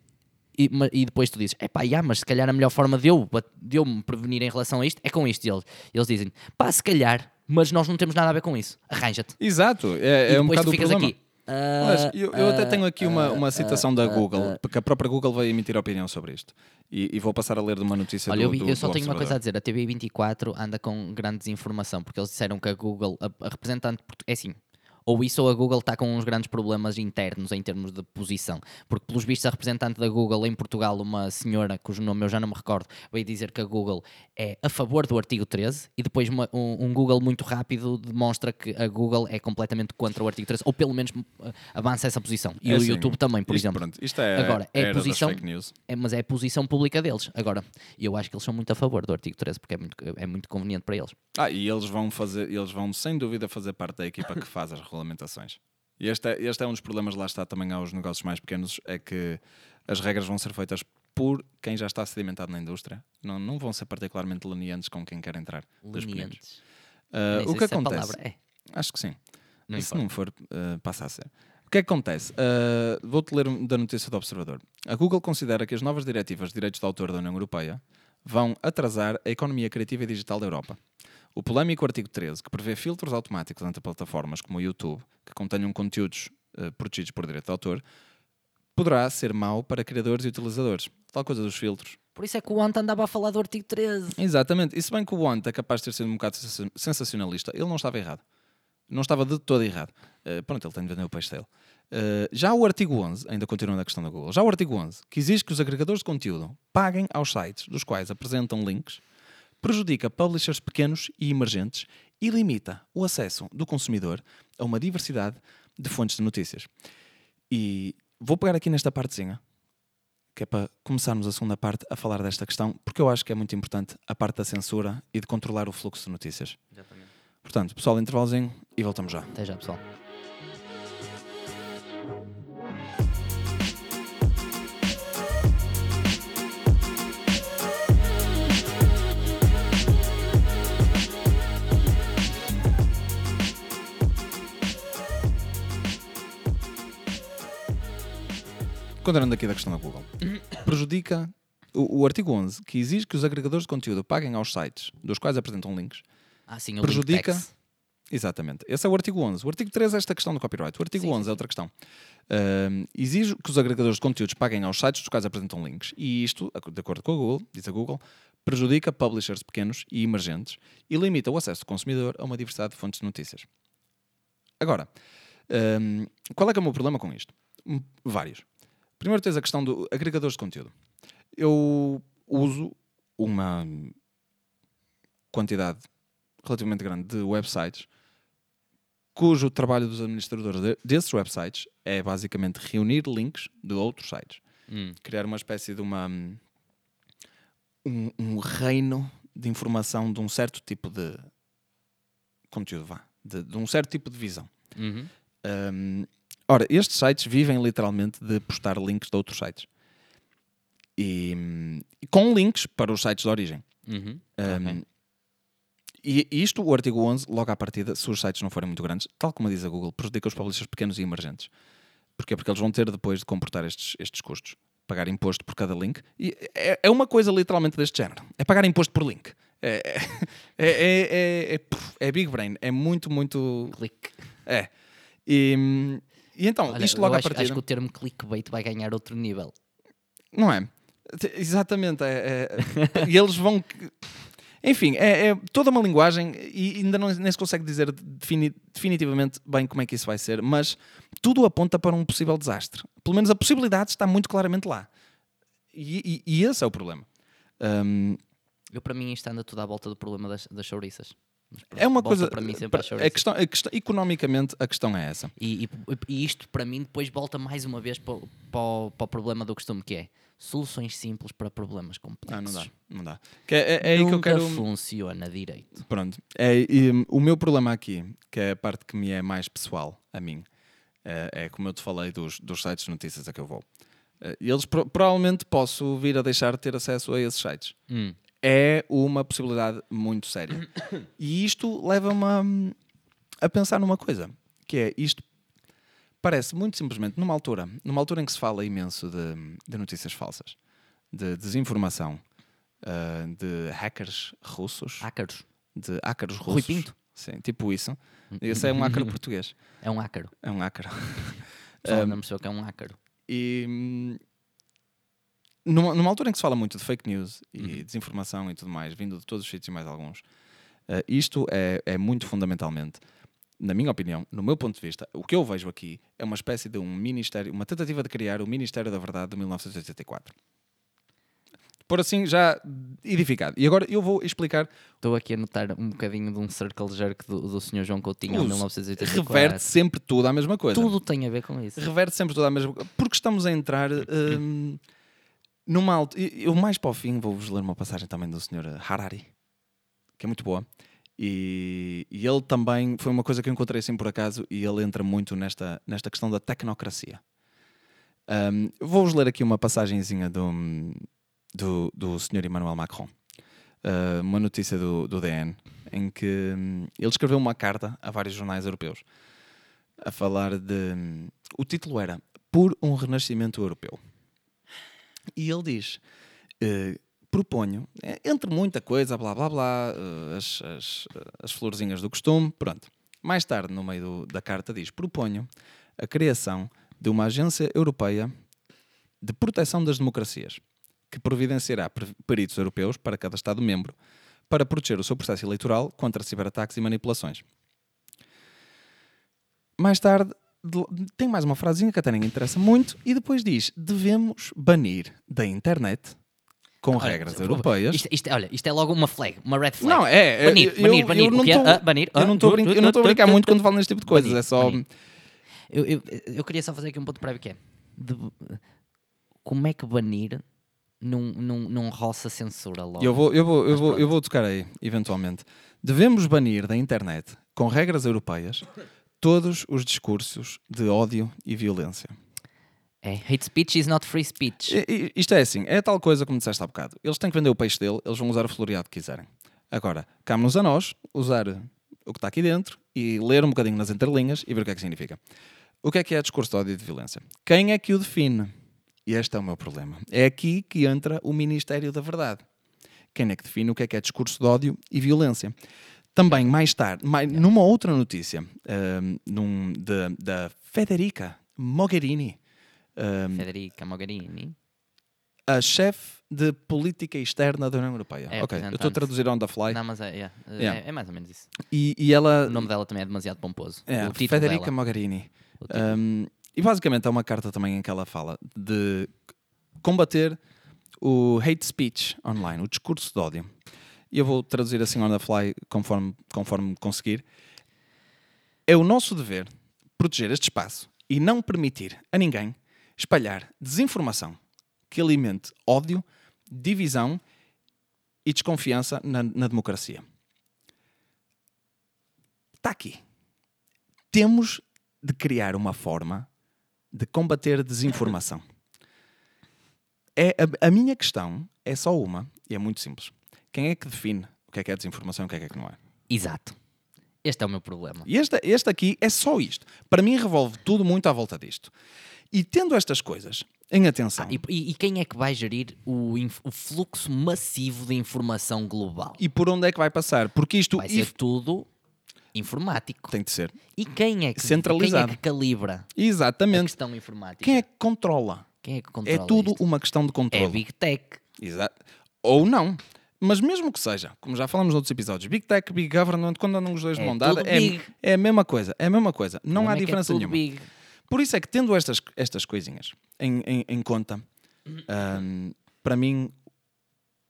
e, ma- e depois tu dizes, é pá, já, mas se calhar a melhor forma de eu, de eu me prevenir em relação a isto é com isto. E eles, eles dizem, pá, se calhar, mas nós não temos nada a ver com isso, arranja-te. Exato, E é, é um bocado tu ficas aqui, Aliás, eu, eu até tenho aqui uma, uma citação da ah, Google, porque a própria Google vai emitir opinião sobre isto. E, e vou passar a ler de uma notícia Olha, do, eu, vi- do- eu só tenho uma coisa a dizer. A TV24 anda com grande desinformação, porque eles disseram que a Google, a, a representante. É assim. Ou isso ou a Google está com uns grandes problemas internos em termos de posição. Porque, pelos vistos, a representante da Google em Portugal, uma senhora cujo nome eu já não me recordo, veio dizer que a Google é a favor do artigo 13 e depois uma- um, um Google muito rápido demonstra que a Google é completamente contra o artigo 13, ou pelo menos eh, avança essa posição. E É o assim, YouTube também, por isto, exemplo. Pronto, isto é, Agora, é a posição- fake news. É, mas é a posição pública deles. Agora, eu acho que eles são muito a favor do artigo 13, porque é muito, é muito conveniente para eles. Ah, e eles vão fazer, eles vão sem dúvida fazer parte da equipa que faz as regulamentações. E este é, este é um dos problemas, lá está também aos negócios mais pequenos, é que as regras vão ser feitas por quem já está sedimentado na indústria. Não, não vão ser particularmente lenientes com quem quer entrar. Lenientes. Nem o que a acontece? é. Acho que sim. Não e se não for, uh, passa a ser. O que é que acontece? Uh, Vou-te ler da notícia do Observador. A Google considera que as novas diretivas de direitos de autor da União Europeia vão atrasar a economia criativa e digital da Europa. O polémico artigo 13, que prevê filtros automáticos entre plataformas como o YouTube, que contenham conteúdos uh, protegidos por direito de autor, poderá ser mau para criadores e utilizadores. Tal coisa dos filtros. Por isso é que o Ant andava a falar do artigo 13. Exatamente. E se bem que o Want é capaz de ter sido um bocado sensa- sensacionalista, ele não estava errado. Não estava de todo errado. Eh, pronto, ele tem de vender o peixe dele. Eh, já o artigo 11, ainda continuando a questão da Google, já o artigo 11, que exige que os agregadores de conteúdo paguem aos sites dos quais apresentam links, prejudica publishers pequenos e emergentes e limita o acesso do consumidor a uma diversidade de fontes de notícias. E vou pegar aqui nesta partezinha, que é para começarmos a segunda parte a falar desta questão, porque eu acho que é muito importante a parte da censura e de controlar o fluxo de notícias. Portanto, pessoal, intervalozinho e voltamos já. Até já, pessoal. Continuando aqui da questão da Google. Prejudica o, o artigo 11, que exige que os agregadores de conteúdo paguem aos sites dos quais apresentam links. Ah, sim, o Prejudica- link tax. Exatamente. Esse é o artigo 11. O artigo 13 é esta questão do copyright. O artigo Sim, 11 é outra questão. Exige que os agregadores de conteúdos paguem aos sites dos quais apresentam links. E isto, de acordo com a Google, diz a Google, prejudica publishers pequenos e emergentes e limita o acesso do consumidor a uma diversidade de fontes de notícias. Agora, ahm, qual é que é o meu problema com isto? Hum, Vários. Primeiro tens a questão do agregadores de conteúdo. Eu uso uma quantidade relativamente grande de websites cujo trabalho dos administradores de- desses websites é basicamente reunir links de outros sites, Hum. criar uma espécie de uma um, um reino de informação de um certo tipo de conteúdo, vá, de, de um certo tipo de visão. Uhum. Um, ora, estes sites vivem literalmente de postar links de outros sites. E, com links para os sites de origem. Uhum. Um, Ok. E isto, o artigo 11, logo à partida, se os sites não forem muito grandes, tal como diz a Google, prejudica os publishers pequenos e emergentes. Porquê? Porque eles vão ter depois de comportar estes, estes custos. Pagar imposto por cada link. E é, é uma coisa literalmente deste género. É pagar imposto por link. É, é, é, é, é, puf, é big brain. É muito, muito... Clique. É. E, e então, Olha, isto eu logo à acho, partida... acho que o termo clickbait vai ganhar outro nível. Não é? Te- Exatamente. É, é- e eles vão. Enfim, é, é toda uma linguagem e ainda não, nem se consegue dizer defini- definitivamente bem como é que isso vai ser, mas tudo aponta para um possível desastre. Pelo menos a possibilidade está muito claramente lá. E, e- e esse é o problema. Hum, Eu, para mim, isto anda tudo à volta do problema das, das chouriças. Pronto, é uma coisa. Para mim, sempre a questão, a questão- economicamente, a questão é essa. E, e- e isto, para mim, depois volta mais uma vez para, o- para o- para o problema do costume, que é soluções simples para problemas complexos. Ah, não dá. Não dá. Que é, é- é aí que eu quero. funciona direito. Pronto. É, e, o meu problema aqui, que é a parte que me é mais pessoal a mim, é, é como eu te falei dos, dos sites de notícias a que eu vou. Eh, eles pro- provavelmente posso vir a deixar de ter acesso a esses sites. Hum. É uma possibilidade muito séria. E isto leva-me a, a pensar numa coisa, que é isto parece muito simplesmente numa altura, numa altura em que se fala imenso de, de notícias falsas, de desinformação, ah, de hackers russos, Ácaros. de hackers russos. Rui Pinto. Sim, tipo isso. Esse é um ácaro português. É um ácaro. É um ácaro. Ainda não percebeu que é um ácaro. E numa, numa altura em que se fala muito de fake news e desinformação e tudo mais, vindo de todos os sítios e mais alguns, eh, isto é, é muito fundamentalmente, na minha opinião, no meu ponto de vista, o que eu vejo aqui é uma espécie de um ministério, uma tentativa de criar o Ministério da Verdade de 1984. Por assim, já edificado. E agora eu vou explicar. Estou aqui a notar um bocadinho de um circle jerk do, do Sr. João Coutinho em Os- 1984. Reverte sempre tudo à mesma coisa. Tudo tem a ver com isso. reverte sempre toda a mesma coisa. Porque estamos a entrar hum, numa alta. e- Eu mais para o fim vou-vos ler uma passagem também do Sr. Harari, que é muito boa. E, e ele também foi uma coisa que eu encontrei assim por acaso, e ele entra muito nesta, nesta questão da tecnocracia. Hum, Vou-vos ler aqui uma passagenzinha do, do, do Sr. Emmanuel Macron. Uh, uma notícia do, do DN em que hum, ele escreveu uma carta a vários jornais europeus a falar de. O título era Por um Renascimento Europeu. E ele diz: eh, proponho, eh, entre muita coisa, blá blá blá, eh, as, as, as florzinhas do costume, pronto. Mais tarde, no meio do- da carta, diz: proponho a criação de uma agência europeia de proteção das democracias, que providenciará per- peritos europeus para cada Estado-membro para proteger o seu processo eleitoral contra ciberataques e manipulações. Mais tarde, de- tem mais uma frasinha que até nem interessa muito, e depois diz: devemos banir da internet, com Olha, regras europeias. Isto, isto- olha, isto é logo uma flag, uma red flag. Não, é. Banir, eu, banir, eu- banir. eu não Ah, banir? Eu não Ah, estou a brin- eu não estou a brincar muito quando banir, falo neste tipo de coisas, é só. banir. Eu, eu, eu queria só fazer aqui um ponto prévio que é de- como é que banir não, não, não roça censura logo? Eu vou, eu, vou, eu, vou, eu vou tocar aí, eventualmente. Devemos banir da internet, com regras europeias, todos os discursos de ódio e violência. É, hate speech is not free speech. I- Isto é assim, é tal coisa como disseste há bocado. Eles têm que vender o peixe dele, eles vão usar o floreado que quiserem. Agora, cabe-nos a nós usar o que está aqui dentro e ler um bocadinho nas entrelinhas e ver o que é que significa. O que é que é discurso de ódio e de violência? Quem é que o define? E este é o meu problema. É aqui que entra o Ministério da Verdade. Quem é que define o que é que é discurso de ódio e violência? Também, mais tarde, mai- numa outra notícia, ahm, num- da- da Federica Mogherini, ahm, Federica Mogherini. a chefe de política externa da União Europeia. É, ok, eu estou a traduzir on the fly. Não, mas é, é, é- Yeah. é mais ou menos isso. E, e ela. O nome dela também é demasiado pomposo. é, o título Federica dela. Mogherini. Um, e basicamente é uma carta também em que ela fala de combater o hate speech online, o discurso de ódio. E eu vou traduzir assim on the fly conforme, conforme conseguir. É o nosso dever proteger este espaço e não permitir a ninguém espalhar desinformação que alimente ódio, divisão e desconfiança na, na democracia. Está aqui. Temos de criar uma forma de combater desinformação. É, a, a minha questão é só uma, e é muito simples. Quem é que define o que é que é desinformação e o que é que, é que não é? Exato. Este é o meu problema. E este, este aqui é só isto. Para mim revolve tudo muito à volta disto. E tendo estas coisas em atenção, E, e- e quem é que vai gerir o, o fluxo massivo de informação global? e por onde é que vai passar? Porque isto Vai ser if- tudo informático. tem de ser. E quem é que, Centralizado. Quem é que calibra a Exatamente. questão informática? Quem é que controla? Quem é que É controla tudo isto? uma questão de É controle. Big Tech. Exato. Ou não. Mas mesmo que seja, como já falamos noutros episódios, Big Tech, Big Government, quando andam os dois de É mão dada, é, é a mesma coisa. É a mesma coisa. Não há é é diferença tudo nenhuma. Big? Por isso é que, tendo estas, estas coisinhas em, em, em conta, ahm, para mim,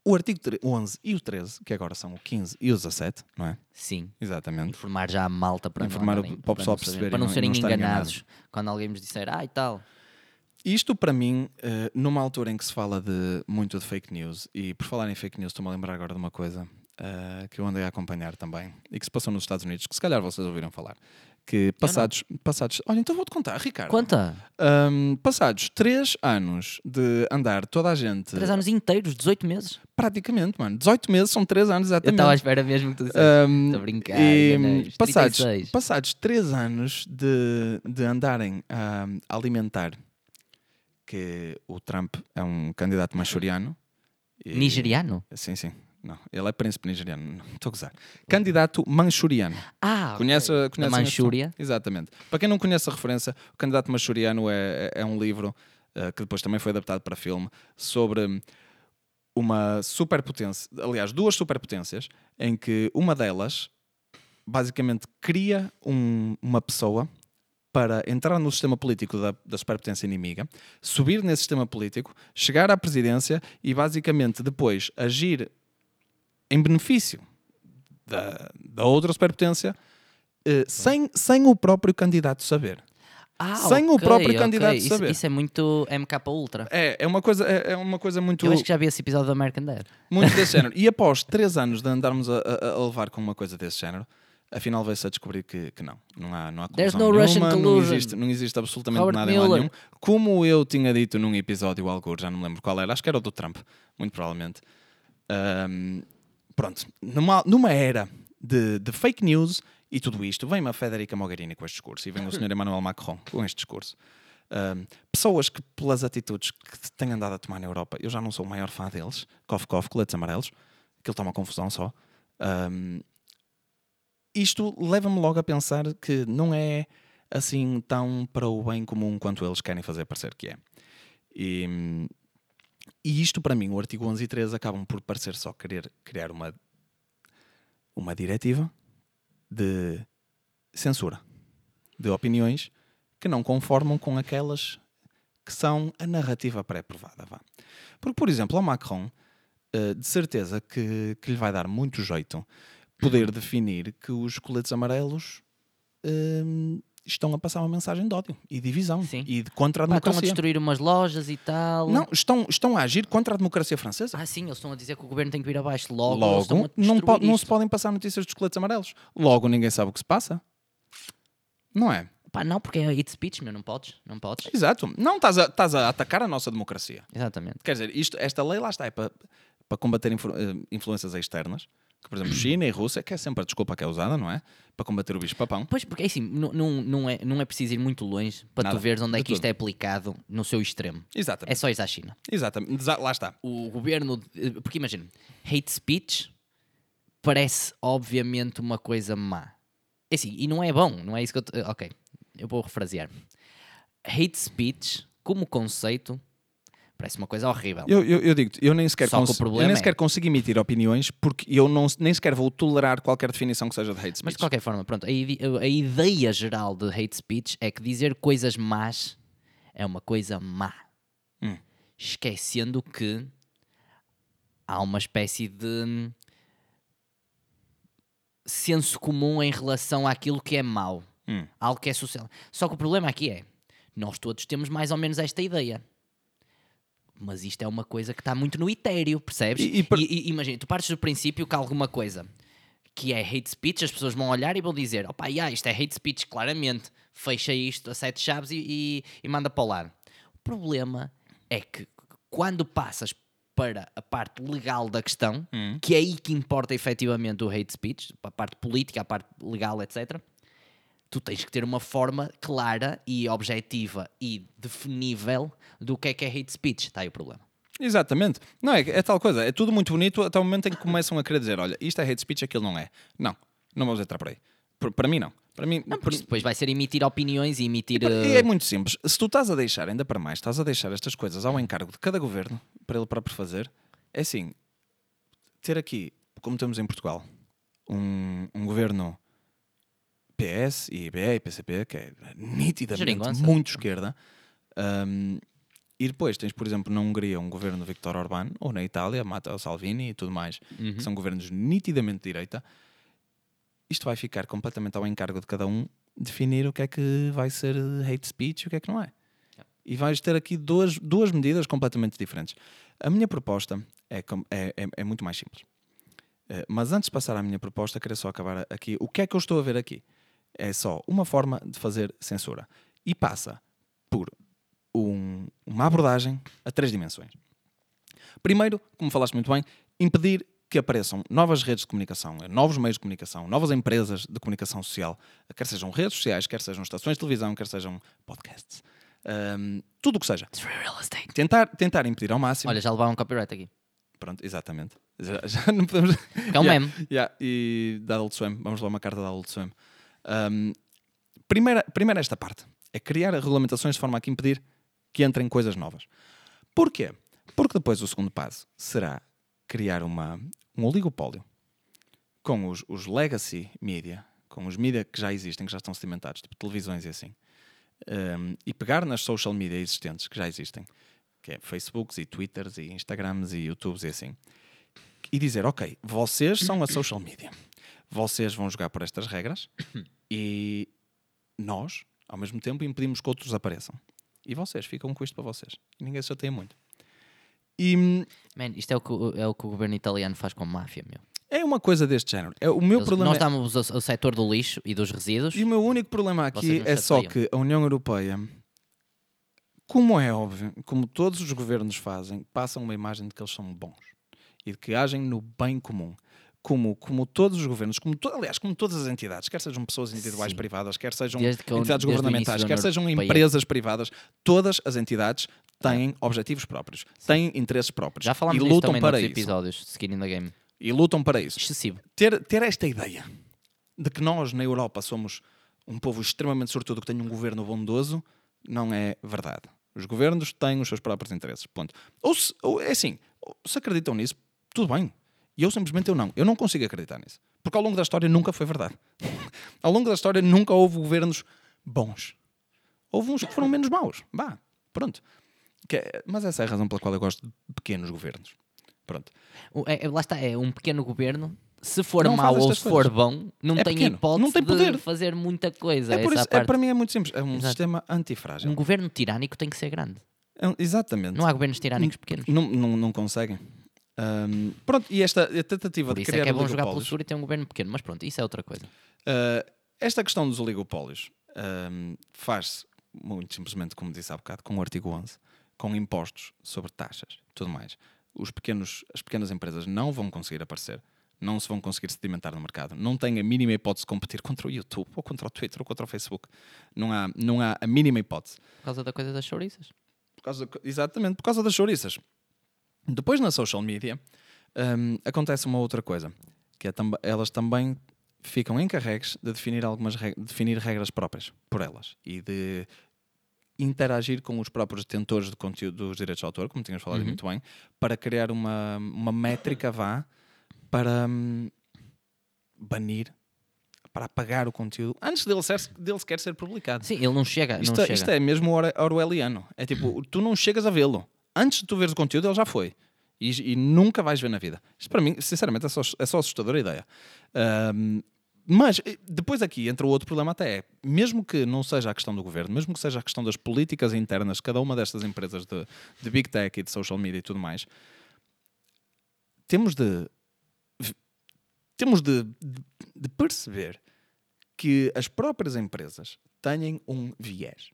o artigo tre- 11 e o 13, que agora são o 15 e o 17, não é? Sim. Exatamente. Informar já a malta para Informar não o- para o pessoal perceberem para não serem e estarem enganados quando alguém nos disser ah e tal. Isto para mim, eh, numa altura em que se fala de muito de fake news, e por falar em fake news, estou-me a lembrar agora de uma coisa eh, que eu andei a acompanhar também e que se passou nos Estados Unidos, que se calhar vocês ouviram falar. Que passados, passados, olha, então vou-te contar, Ricardo. Conta. Ahm, passados 3 anos de andar toda a gente, Três anos inteiros, 18 meses. praticamente, mano, 18 meses são 3 anos Eu exatamente. estava à espera mesmo que tu dissesse. Estou a brincar. e, enganei-os. passados, 36. passados três anos de, de andarem a alimentar que o Trump é um candidato machuriano. e- Nigeriano? Sim, sim. Não, ele é príncipe nigeriano. Não, Estou a gozar. Candidato manchuriano. Ah, Conhece, ok. conhece Da Manchúria. Exatamente. Para quem não conhece a referência, o Candidato Manchuriano é, é um livro eh, que depois também foi adaptado para filme sobre uma superpotência, aliás, duas superpotências, em que uma delas basicamente cria um- uma pessoa para entrar no sistema político da, da superpotência inimiga, subir nesse sistema político, chegar à presidência e basicamente depois agir em benefício da, da outra superpotência eh, sem, sem o próprio candidato saber. Ah, Sem o ok, próprio ok. candidato isso, saber. Isso é muito MK Ultra. É, é, uma, coisa, é, é uma coisa muito, Eu acho que já vi esse episódio do American Dad. muito desse género. E após três anos de andarmos a, a- a levar com uma coisa desse género, afinal veio-se a descobrir que, que não. Não há, não há There's no Russian nenhuma, não existe, não existe absolutamente Robert nada em lado Mueller. nenhum. Como eu tinha dito num episódio, algo, já não me lembro qual era, acho que era o do Trump, muito provavelmente. Ahm, pronto, numa, numa era de, de fake news e tudo isto, vem uma Federica Mogherini com este discurso e vem o Sr. Emmanuel Macron com este discurso. Ahm, pessoas que, pelas atitudes que têm andado a tomar na Europa, eu já não sou o maior fã deles, cof, cof, coletes amarelos, aquilo está uma confusão só. Ahm, isto leva-me logo a pensar que não é assim tão para o bem comum quanto eles querem fazer parecer que é. E, e isto, para mim, o artigo 11 e 13 acabam por parecer só querer criar uma, uma diretiva de censura de opiniões que não conformam com aquelas que são a narrativa pré-provada. Porque, por exemplo, ao Macron, eh, de certeza que, que lhe vai dar muito jeito poder definir que os coletes amarelos hum, estão a passar uma mensagem de ódio e divisão Sim. e de contra a Pá, estão a democracia. destruir umas lojas e tal. Não, estão, estão a agir contra a democracia francesa. Ah, sim, eles estão a dizer que o governo tem que vir abaixo. Logo, Logo, não, po- não se podem passar notícias dos coletes amarelos. Logo, ninguém sabe o que se passa. Não é? Pá, não, porque é hate speech, meu, não podes. Não podes. Exato. Não estás a, estás a atacar a nossa democracia. Exatamente. Quer dizer, isto, esta lei lá está, é para, para combater influ- eh, influências externas, que, por exemplo, China e Rússia, que é sempre a desculpa que é usada, não é? Para combater o bicho papão. Pois, porque é assim, não, não, não, é, não é preciso ir muito longe para Nada, tu veres onde é que isto é aplicado no seu extremo. É Exatamente. só isso à China. Exatamente. Lá está. O governo. Porque imagina, hate speech parece obviamente uma coisa má. É assim, e não é bom, não é isso que eu. Ok, eu vou refrasear. Hate speech, como conceito, parece uma coisa horrível. Eu, eu, eu digo eu nem sequer, cons- eu nem é- sequer consigo emitir opiniões porque eu não, nem sequer vou tolerar qualquer definição que seja de hate Mas speech. de qualquer forma, pronto, a, a ideia geral de hate speech é que dizer coisas más é uma coisa má. Hum. Esquecendo que há uma espécie de senso comum em relação àquilo que é mau. Hum. Algo que é social. Só que o problema aqui é, nós todos temos mais ou menos esta ideia. Mas isto é uma coisa que está muito no etéreo, percebes? E- e per- E- imagina, tu partes do princípio que alguma coisa que é hate speech, as pessoas vão olhar e vão dizer: opá, yeah, isto é hate speech, claramente, fecha isto a sete chaves e, e- e manda para o lado. O problema é que quando passas para a parte legal da questão, Hum. que é aí que importa efetivamente o hate speech, a parte política, a parte legal, etc. Tu tens que ter uma forma clara e objetiva e definível do que é que é hate speech. Está aí o problema. Exatamente. Não, é, é tal coisa. É tudo muito bonito até o momento em que começam a querer dizer: olha, isto é hate speech, aquilo não é. Não, não vamos entrar por aí. Por- para mim, não. Para mim, Não, porque depois vai ser emitir opiniões e emitir. E eh, é muito simples. Se tu estás a deixar, ainda para mais, estás a deixar estas coisas ao encargo de cada governo para ele próprio fazer, é assim: ter aqui, como temos em Portugal, um, um governo PS e IBE e PCP, que é nitidamente Geringonça. muito esquerda, um, e depois tens, por exemplo, na Hungria um governo de Viktor Orbán, ou na Itália, Matteo Salvini e tudo mais, Uhum. que são governos nitidamente de direita, isto vai ficar completamente ao encargo de cada um definir o que é que vai ser hate speech e o que é que não é. E vais ter aqui duas, duas medidas completamente diferentes. A minha proposta é, é, é, é muito mais simples. Eh, Mas antes de passar à minha proposta, queria só acabar aqui. O que é que eu estou a ver aqui? É só uma forma de fazer censura. E passa por um- uma abordagem a três dimensões. Primeiro, como falaste muito bem, impedir que apareçam novas redes de comunicação, novos meios de comunicação, novas empresas de comunicação social, quer sejam redes sociais, quer sejam estações de televisão, quer sejam podcasts, Ahm, tudo o que seja. Real estate. Tentar, tentar impedir ao máximo. Olha, já levaram um copyright aqui. Pronto, exatamente. Já, já não podemos. É um Yeah, meme. yeah, E da Adult Swim, vamos lá uma carta da Adult Swim. Um, primeira, primeira esta parte é criar regulamentações de forma a que impedir que entrem coisas novas. Porquê? Porque depois o segundo passo será criar uma, um oligopólio com os, os legacy media, com os media que já existem, que já estão sedimentados, tipo televisões e assim, um, e pegar nas social media existentes que já existem, que é Facebooks e Twitters e Instagrams e YouTubes e assim, e dizer, ok, vocês são a social media, vocês vão jogar por estas regras e nós, ao mesmo tempo, impedimos que outros apareçam. E vocês ficam com isto para vocês. E ninguém se chateia muito. E Man, isto é o, que, é o que o governo italiano faz com a máfia, meu. é uma coisa deste género. É, o meu Eles- problema nós é- damos o, o setor do lixo e dos resíduos. E o meu único problema aqui é só que a União Europeia, como é óbvio, como todos os governos fazem, passam uma imagem de que eles são bons e de que agem no bem comum. Como, como todos os governos, como to- aliás, como todas as entidades, quer sejam pessoas individuais Sim. privadas, quer sejam Desde entidades desde governamentais, quer sejam empresas privadas, todas as entidades têm objetivos próprios, têm interesses próprios Já falámos e lutam também para isso. episódios de Skin in the Game. E lutam para isso Excessivo. ter, ter esta ideia de que nós na Europa somos um povo extremamente sortudo que tem um governo bondoso não é verdade. Os governos têm os seus próprios interesses. Ponto. Ou, se, ou é assim, ou se acreditam nisso, tudo bem. E eu simplesmente eu não. Eu não consigo acreditar nisso. Porque ao longo da história nunca foi verdade. ao longo da história nunca houve governos bons. Houve uns que foram menos maus. Vá, pronto. Que é- mas essa é a razão pela qual eu gosto de pequenos governos. Pronto. É- é- lá está, é um pequeno governo. Se for Não mau ou se for coisas. bom, não É tem pequeno, hipótese não tem poder. de fazer muita coisa. É isso, é, para mim é muito simples. É um Exato. sistema antifrágil. Um governo tirânico tem que ser grande. É exatamente. Não há governos tirânicos pequenos. Não, não, não conseguem. Ahm, pronto, e esta tentativa Por de isso é criar que é bom jogar pelo seguro e ter um governo pequeno. Mas pronto, isso é outra coisa. ah, esta questão dos oligopólios ahm, faz-se muito simplesmente, como disse há bocado, com o artigo 11, com impostos sobre taxas tudo mais. Os pequenos, as pequenas empresas não vão conseguir aparecer, não se vão conseguir sedimentar no mercado, não têm a mínima hipótese de competir contra o YouTube, ou contra o Twitter, ou contra o Facebook. Não há, não há a mínima hipótese. Por causa da coisa das chouriças. Por causa, exatamente, por causa das chouriças. Depois na social media hum, acontece uma outra coisa, que é tamba- elas também ficam encarregues de definir algumas reg- definir regras próprias por elas e de interagir com os próprios detentores de conteúdo dos direitos de autor, como tínhamos falado Uhum. muito bem, para criar uma, uma métrica vá para hum, banir, para apagar o conteúdo antes dele, ser, dele sequer ser publicado. Sim, ele não chega. Isto, não é, chega. isto é mesmo orwelliano. É tipo, tu não chegas a vê-lo. Antes de tu veres o conteúdo, ele já foi. E, e nunca vais ver na vida. Isto para mim, sinceramente, é só, é só assustadora a ideia. Ahm, mas eh, depois aqui entra o outro problema até é, mesmo que não seja a questão do governo, mesmo que seja a questão das políticas internas de cada uma destas empresas de, de big tech e de social media e tudo mais, temos de temos de, de- de perceber que as próprias empresas têm um viés.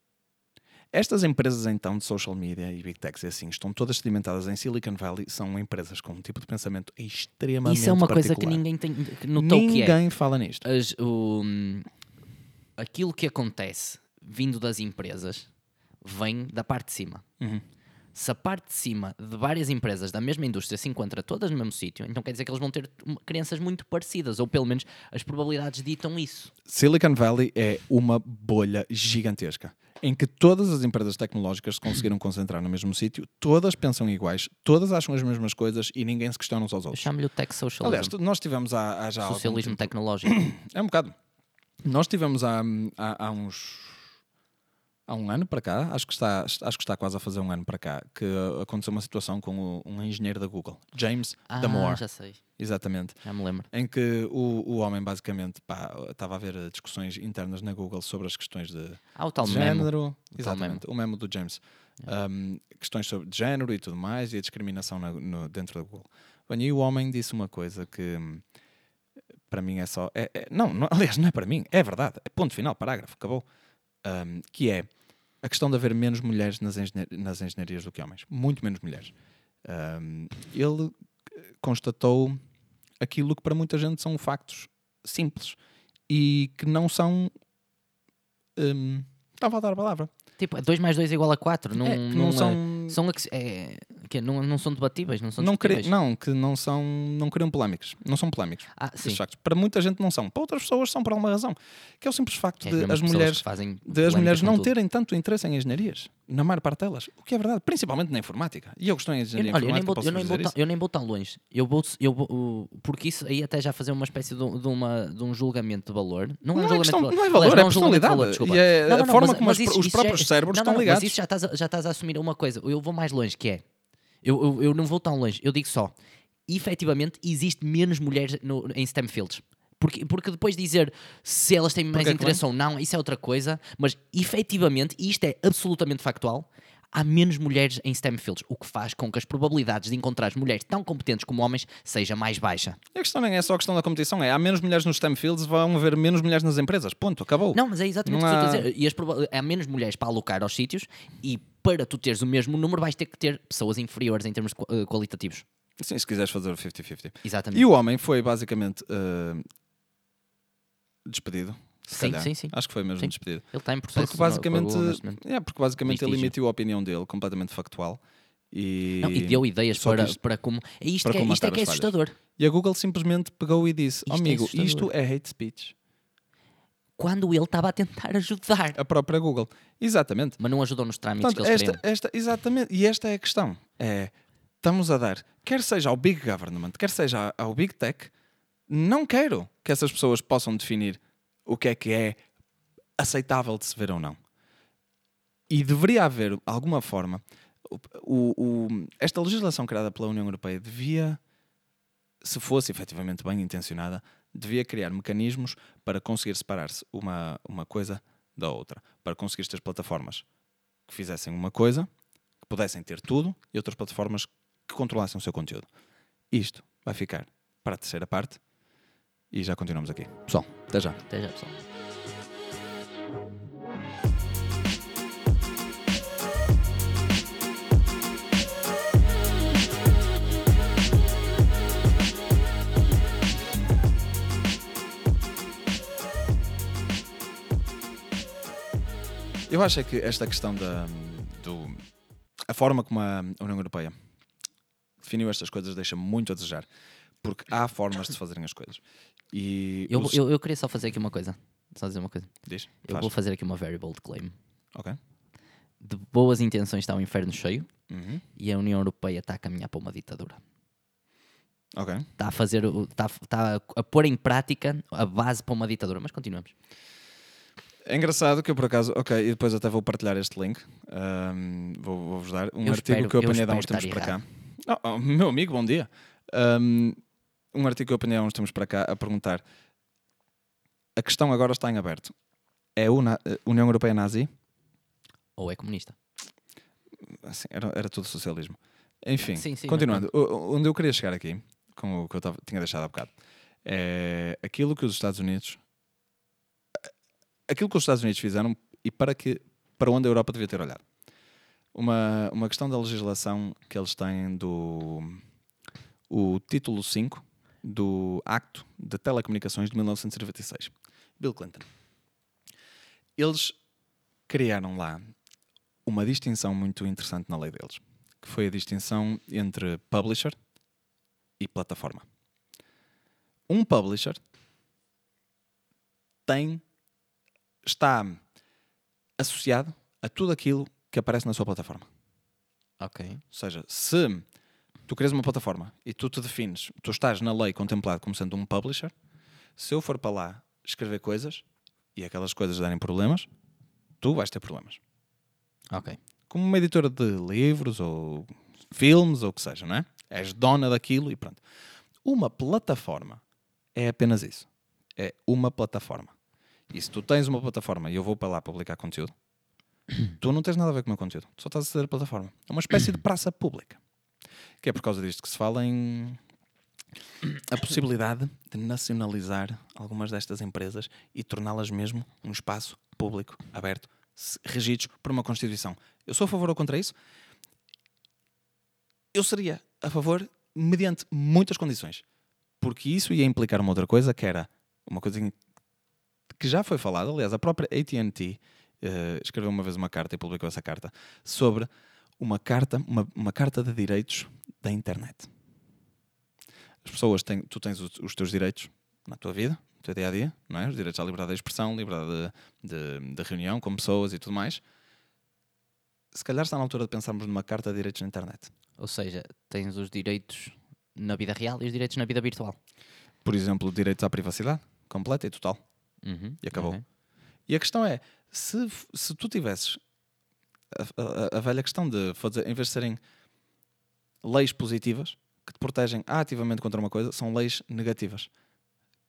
Estas empresas, então, de social media e big techs e assim, estão todas sedimentadas em Silicon Valley, são empresas com um tipo de pensamento extremamente Isso é uma coisa que particular. ninguém tem, que notou Ninguém que é. fala nisto. As- o, aquilo que acontece vindo das empresas vem da parte de cima. Uhum. Se a parte de cima de várias empresas da mesma indústria se encontra todas no mesmo sítio, então quer dizer que eles vão ter crenças muito parecidas, ou pelo menos as probabilidades ditam isso. Silicon Valley é uma bolha gigantesca em que todas as empresas tecnológicas se conseguiram concentrar no mesmo sítio, todas pensam iguais, todas acham as mesmas coisas e ninguém se questiona uns aos outros. chamo-lhe o tech socialism. Aliás, nós tivemos há, há já socialismo tecnológico. É um bocado. Nós tivemos há, há, há uns. Há um ano para cá, acho que, está, acho que está quase a fazer um ano para cá, que aconteceu uma situação com o- um engenheiro da Google, James ah, Damore, já sei, exatamente, já me lembro. em que o, o homem basicamente pá, estava a haver discussões internas na Google sobre as questões de Ah, o tal de memo. género, tal exatamente, o memo do James, Um, questões sobre de género e tudo mais, e a discriminação na- no- dentro da Google. Bem, e o homem disse uma coisa que hum, para mim é só. é- é- não, não, aliás, não é para mim, é verdade. É ponto final, parágrafo, acabou. Um, que é a questão de haver menos mulheres nas, engenha- nas engenharias do que homens. Muito menos mulheres. Um, ele eh, constatou aquilo que para muita gente são factos simples e que não são. Um, está a faltar a palavra. Tipo, 2 mais 2 igual a 4. Não, É, não, não são... são. são é, Que não, não são debatíveis, não são não, discutíveis. não, que não são, não criam polémicos. Não são polémicos. Ah, sim. Para muita gente não são. Para outras pessoas são por alguma razão. Que é o simples facto É de as mulheres de as polémicas mulheres não tudo. terem tanto interesse em engenharias, na maior parte delas. O que é verdade, principalmente na informática. E eu gostei em Eu, engenharia olha, eu nem, vou, eu, nem vou tão, eu nem vou tão longe. Eu vou, eu vou, porque isso aí até já fazer uma espécie de, um- de uma, de um julgamento de valor. Não, é um Não é julgamento questão- de valor. não é Aliás, valor, é um julgamento de valor, desculpa. E é Não, a não, não, forma mas- como mas as- isso- os isso próprios já é- cérebros estão ligados. Mas isso já estás, a, já estás a assumir uma coisa. Eu vou mais longe, que é. Eu, eu, eu não vou tão longe. Eu digo só. Efetivamente, existe menos mulheres no- em STEM fields. Porque, porque depois dizer se elas têm mais Porque é interesse ou não, isso é outra coisa. Mas efetivamente, e isto é absolutamente factual, há menos mulheres em STEM fields, o que faz com que as probabilidades de encontrar mulheres tão competentes como homens seja mais baixa. A questão nem é só a questão da competição, é há menos mulheres nos STEM fields, vão haver menos mulheres nas empresas. Ponto, acabou. Não, mas é exatamente Não o que eu estou há- a dizer. E as proba- há menos mulheres para alocar aos sítios e para tu teres o mesmo número vais ter que ter pessoas inferiores em termos eh, qualitativos. Sim, se quiseres fazer o 50-50. Exatamente. E o homem foi basicamente eh, despedido. Sim, sim, sim. Acho que foi mesmo Sim. despedido. Ele está em processo. Porque basicamente, é, porque basicamente ele emitiu a opinião dele completamente factual. E, Não, e deu ideias para, para como. É isto, para que é, isto é que é falhas. assustador. E a Google simplesmente pegou e disse: Isto é Amigo, assustador. isto é hate speech. Quando ele estava a tentar ajudar. A própria Google. Exatamente. Mas não ajudou nos trâmites Portanto, que eles esta, esta, exatamente. E esta é a questão. É, estamos a dar, quer seja ao Big Government, quer seja ao Big Tech, não quero que essas pessoas possam definir o que é que é aceitável de se ver ou não. E deveria haver alguma forma. o- o- esta legislação criada pela União Europeia devia, se fosse efetivamente bem intencionada, devia criar mecanismos para conseguir separar-se uma, uma coisa da outra. Para conseguir ter plataformas que fizessem uma coisa, que pudessem ter tudo, e outras plataformas que controlassem o seu conteúdo. Isto vai ficar para a terceira parte e já continuamos aqui. Pessoal, até já. Até já, pessoal. Eu acho é que esta questão da do, a forma como a União Europeia definiu estas coisas deixa muito a desejar, porque há formas de fazerem as coisas. E Eu, os- eu, eu queria só fazer aqui uma coisa. Só dizer uma coisa. diz, Eu faz. vou fazer aqui uma very bold claim. Ok. De boas intenções está o inferno cheio Uhum. e a União Europeia está a caminhar para uma ditadura. Ok. Está a fazer, está, está a pôr em prática a base para uma ditadura. Mas continuamos. É engraçado que eu por acaso, ok, e depois até vou partilhar este link, vou- vou-vos dar um Eu artigo espero- que eu apanhei há uns tempos para cá. Oh, oh, meu amigo, bom dia. Ahm, um artigo que eu apanhei há uns tempos para cá a perguntar: a questão agora está em aberto. É a União Europeia nazi? Ou é comunista. Assim, era, era tudo socialismo. Enfim, Sim, sim, continuando, o- o- onde eu queria chegar aqui, com o que eu tava- tinha deixado há bocado, é aquilo que os Estados Unidos. Aquilo que os Estados Unidos fizeram e para, que, para onde a Europa devia ter olhado. Uma, uma questão da legislação que eles têm do. O título 5 do Acto de Telecomunicações de 1996. Bill Clinton. Eles criaram lá uma distinção muito interessante na lei deles, que foi a distinção entre publisher e plataforma. Um publisher tem está associado a tudo aquilo que aparece na sua plataforma. Ok. Ou seja, se tu crias uma plataforma e tu te defines, tu estás na lei contemplado como sendo um publisher, se eu for para lá escrever coisas e aquelas coisas darem problemas, tu vais ter problemas. Ok. Como uma editora de livros ou filmes ou o que seja, não é? És dona daquilo e pronto. Uma plataforma é apenas isso. É uma plataforma. E se tu tens uma plataforma e eu vou para lá publicar conteúdo, tu não tens nada a ver com o meu conteúdo. Tu só estás a aceder a plataforma. É uma espécie de praça pública. Que é por causa disto que se fala em a possibilidade de nacionalizar algumas destas empresas e torná-las mesmo um espaço público, aberto, regidos por uma Constituição. Eu sou a favor ou contra isso? Eu seria a favor mediante muitas condições. Porque isso ia implicar uma outra coisa, que era uma coisa que já foi falada, aliás, a própria AT&T eh, escreveu uma vez uma carta e publicou essa carta sobre uma carta, uma, uma carta de direitos da internet. As pessoas têm, tu tens os, os teus direitos na tua vida, no teu dia a dia, não é? Os direitos à liberdade de expressão, liberdade de, de, de reunião com pessoas e tudo mais. Se calhar está na altura de pensarmos numa carta de direitos na internet. Ou seja, tens os direitos na vida real e os direitos na vida virtual. Por exemplo, direitos à privacidade, completa e total. Uhum, E acabou. ok. E a questão é, se, se tu tivesses a, a- a velha questão de fazer, em vez de serem leis positivas que te protegem ativamente contra uma coisa, são leis negativas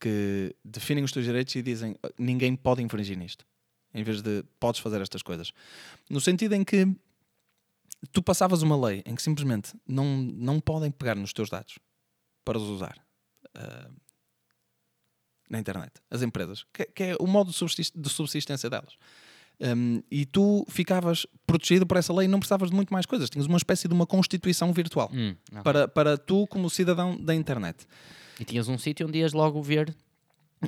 que definem os teus direitos e dizem "Ah, ninguém pode infringir nisto. Em vez de podes fazer estas coisas. No sentido em que tu passavas uma lei em que simplesmente não, não podem pegar nos teus dados para os usar ah, na internet, as empresas, que, que é o modo de subsistência delas. Um, e tu ficavas protegido por essa lei e não precisavas de muito mais coisas. Tinhas uma espécie de uma constituição virtual Hum, ok. para, para tu, como cidadão da internet. E tinhas um sítio onde ias logo ver.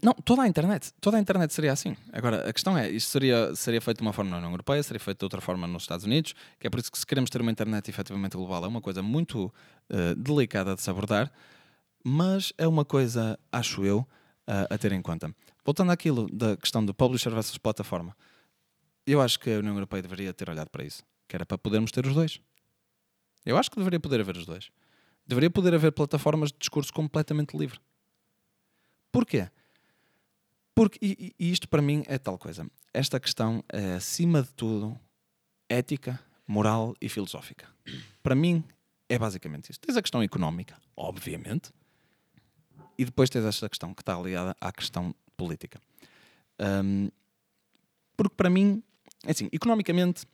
Não, toda a internet. Toda a internet seria assim. Agora, a questão é, isto seria, seria feito de uma forma na União Europeia, seria feito de outra forma nos Estados Unidos, que é por isso que se queremos ter uma internet efetivamente global, é uma coisa muito eh, delicada de se abordar, mas é uma coisa, acho eu, a- a ter em conta. Voltando àquilo da questão do publisher versus plataforma, eu acho que a União Europeia deveria ter olhado para isso, que era para podermos ter os dois. Eu acho que deveria poder haver os dois. Deveria poder haver plataformas de discurso completamente livre. Porquê? Porque, e, e isto para mim é tal coisa. Esta questão é, acima de tudo, ética, moral e filosófica. Para mim, é basicamente isto. Tens a questão económica, obviamente, e depois tens esta questão que está ligada à questão política. Hum, porque para mim, assim, economicamente,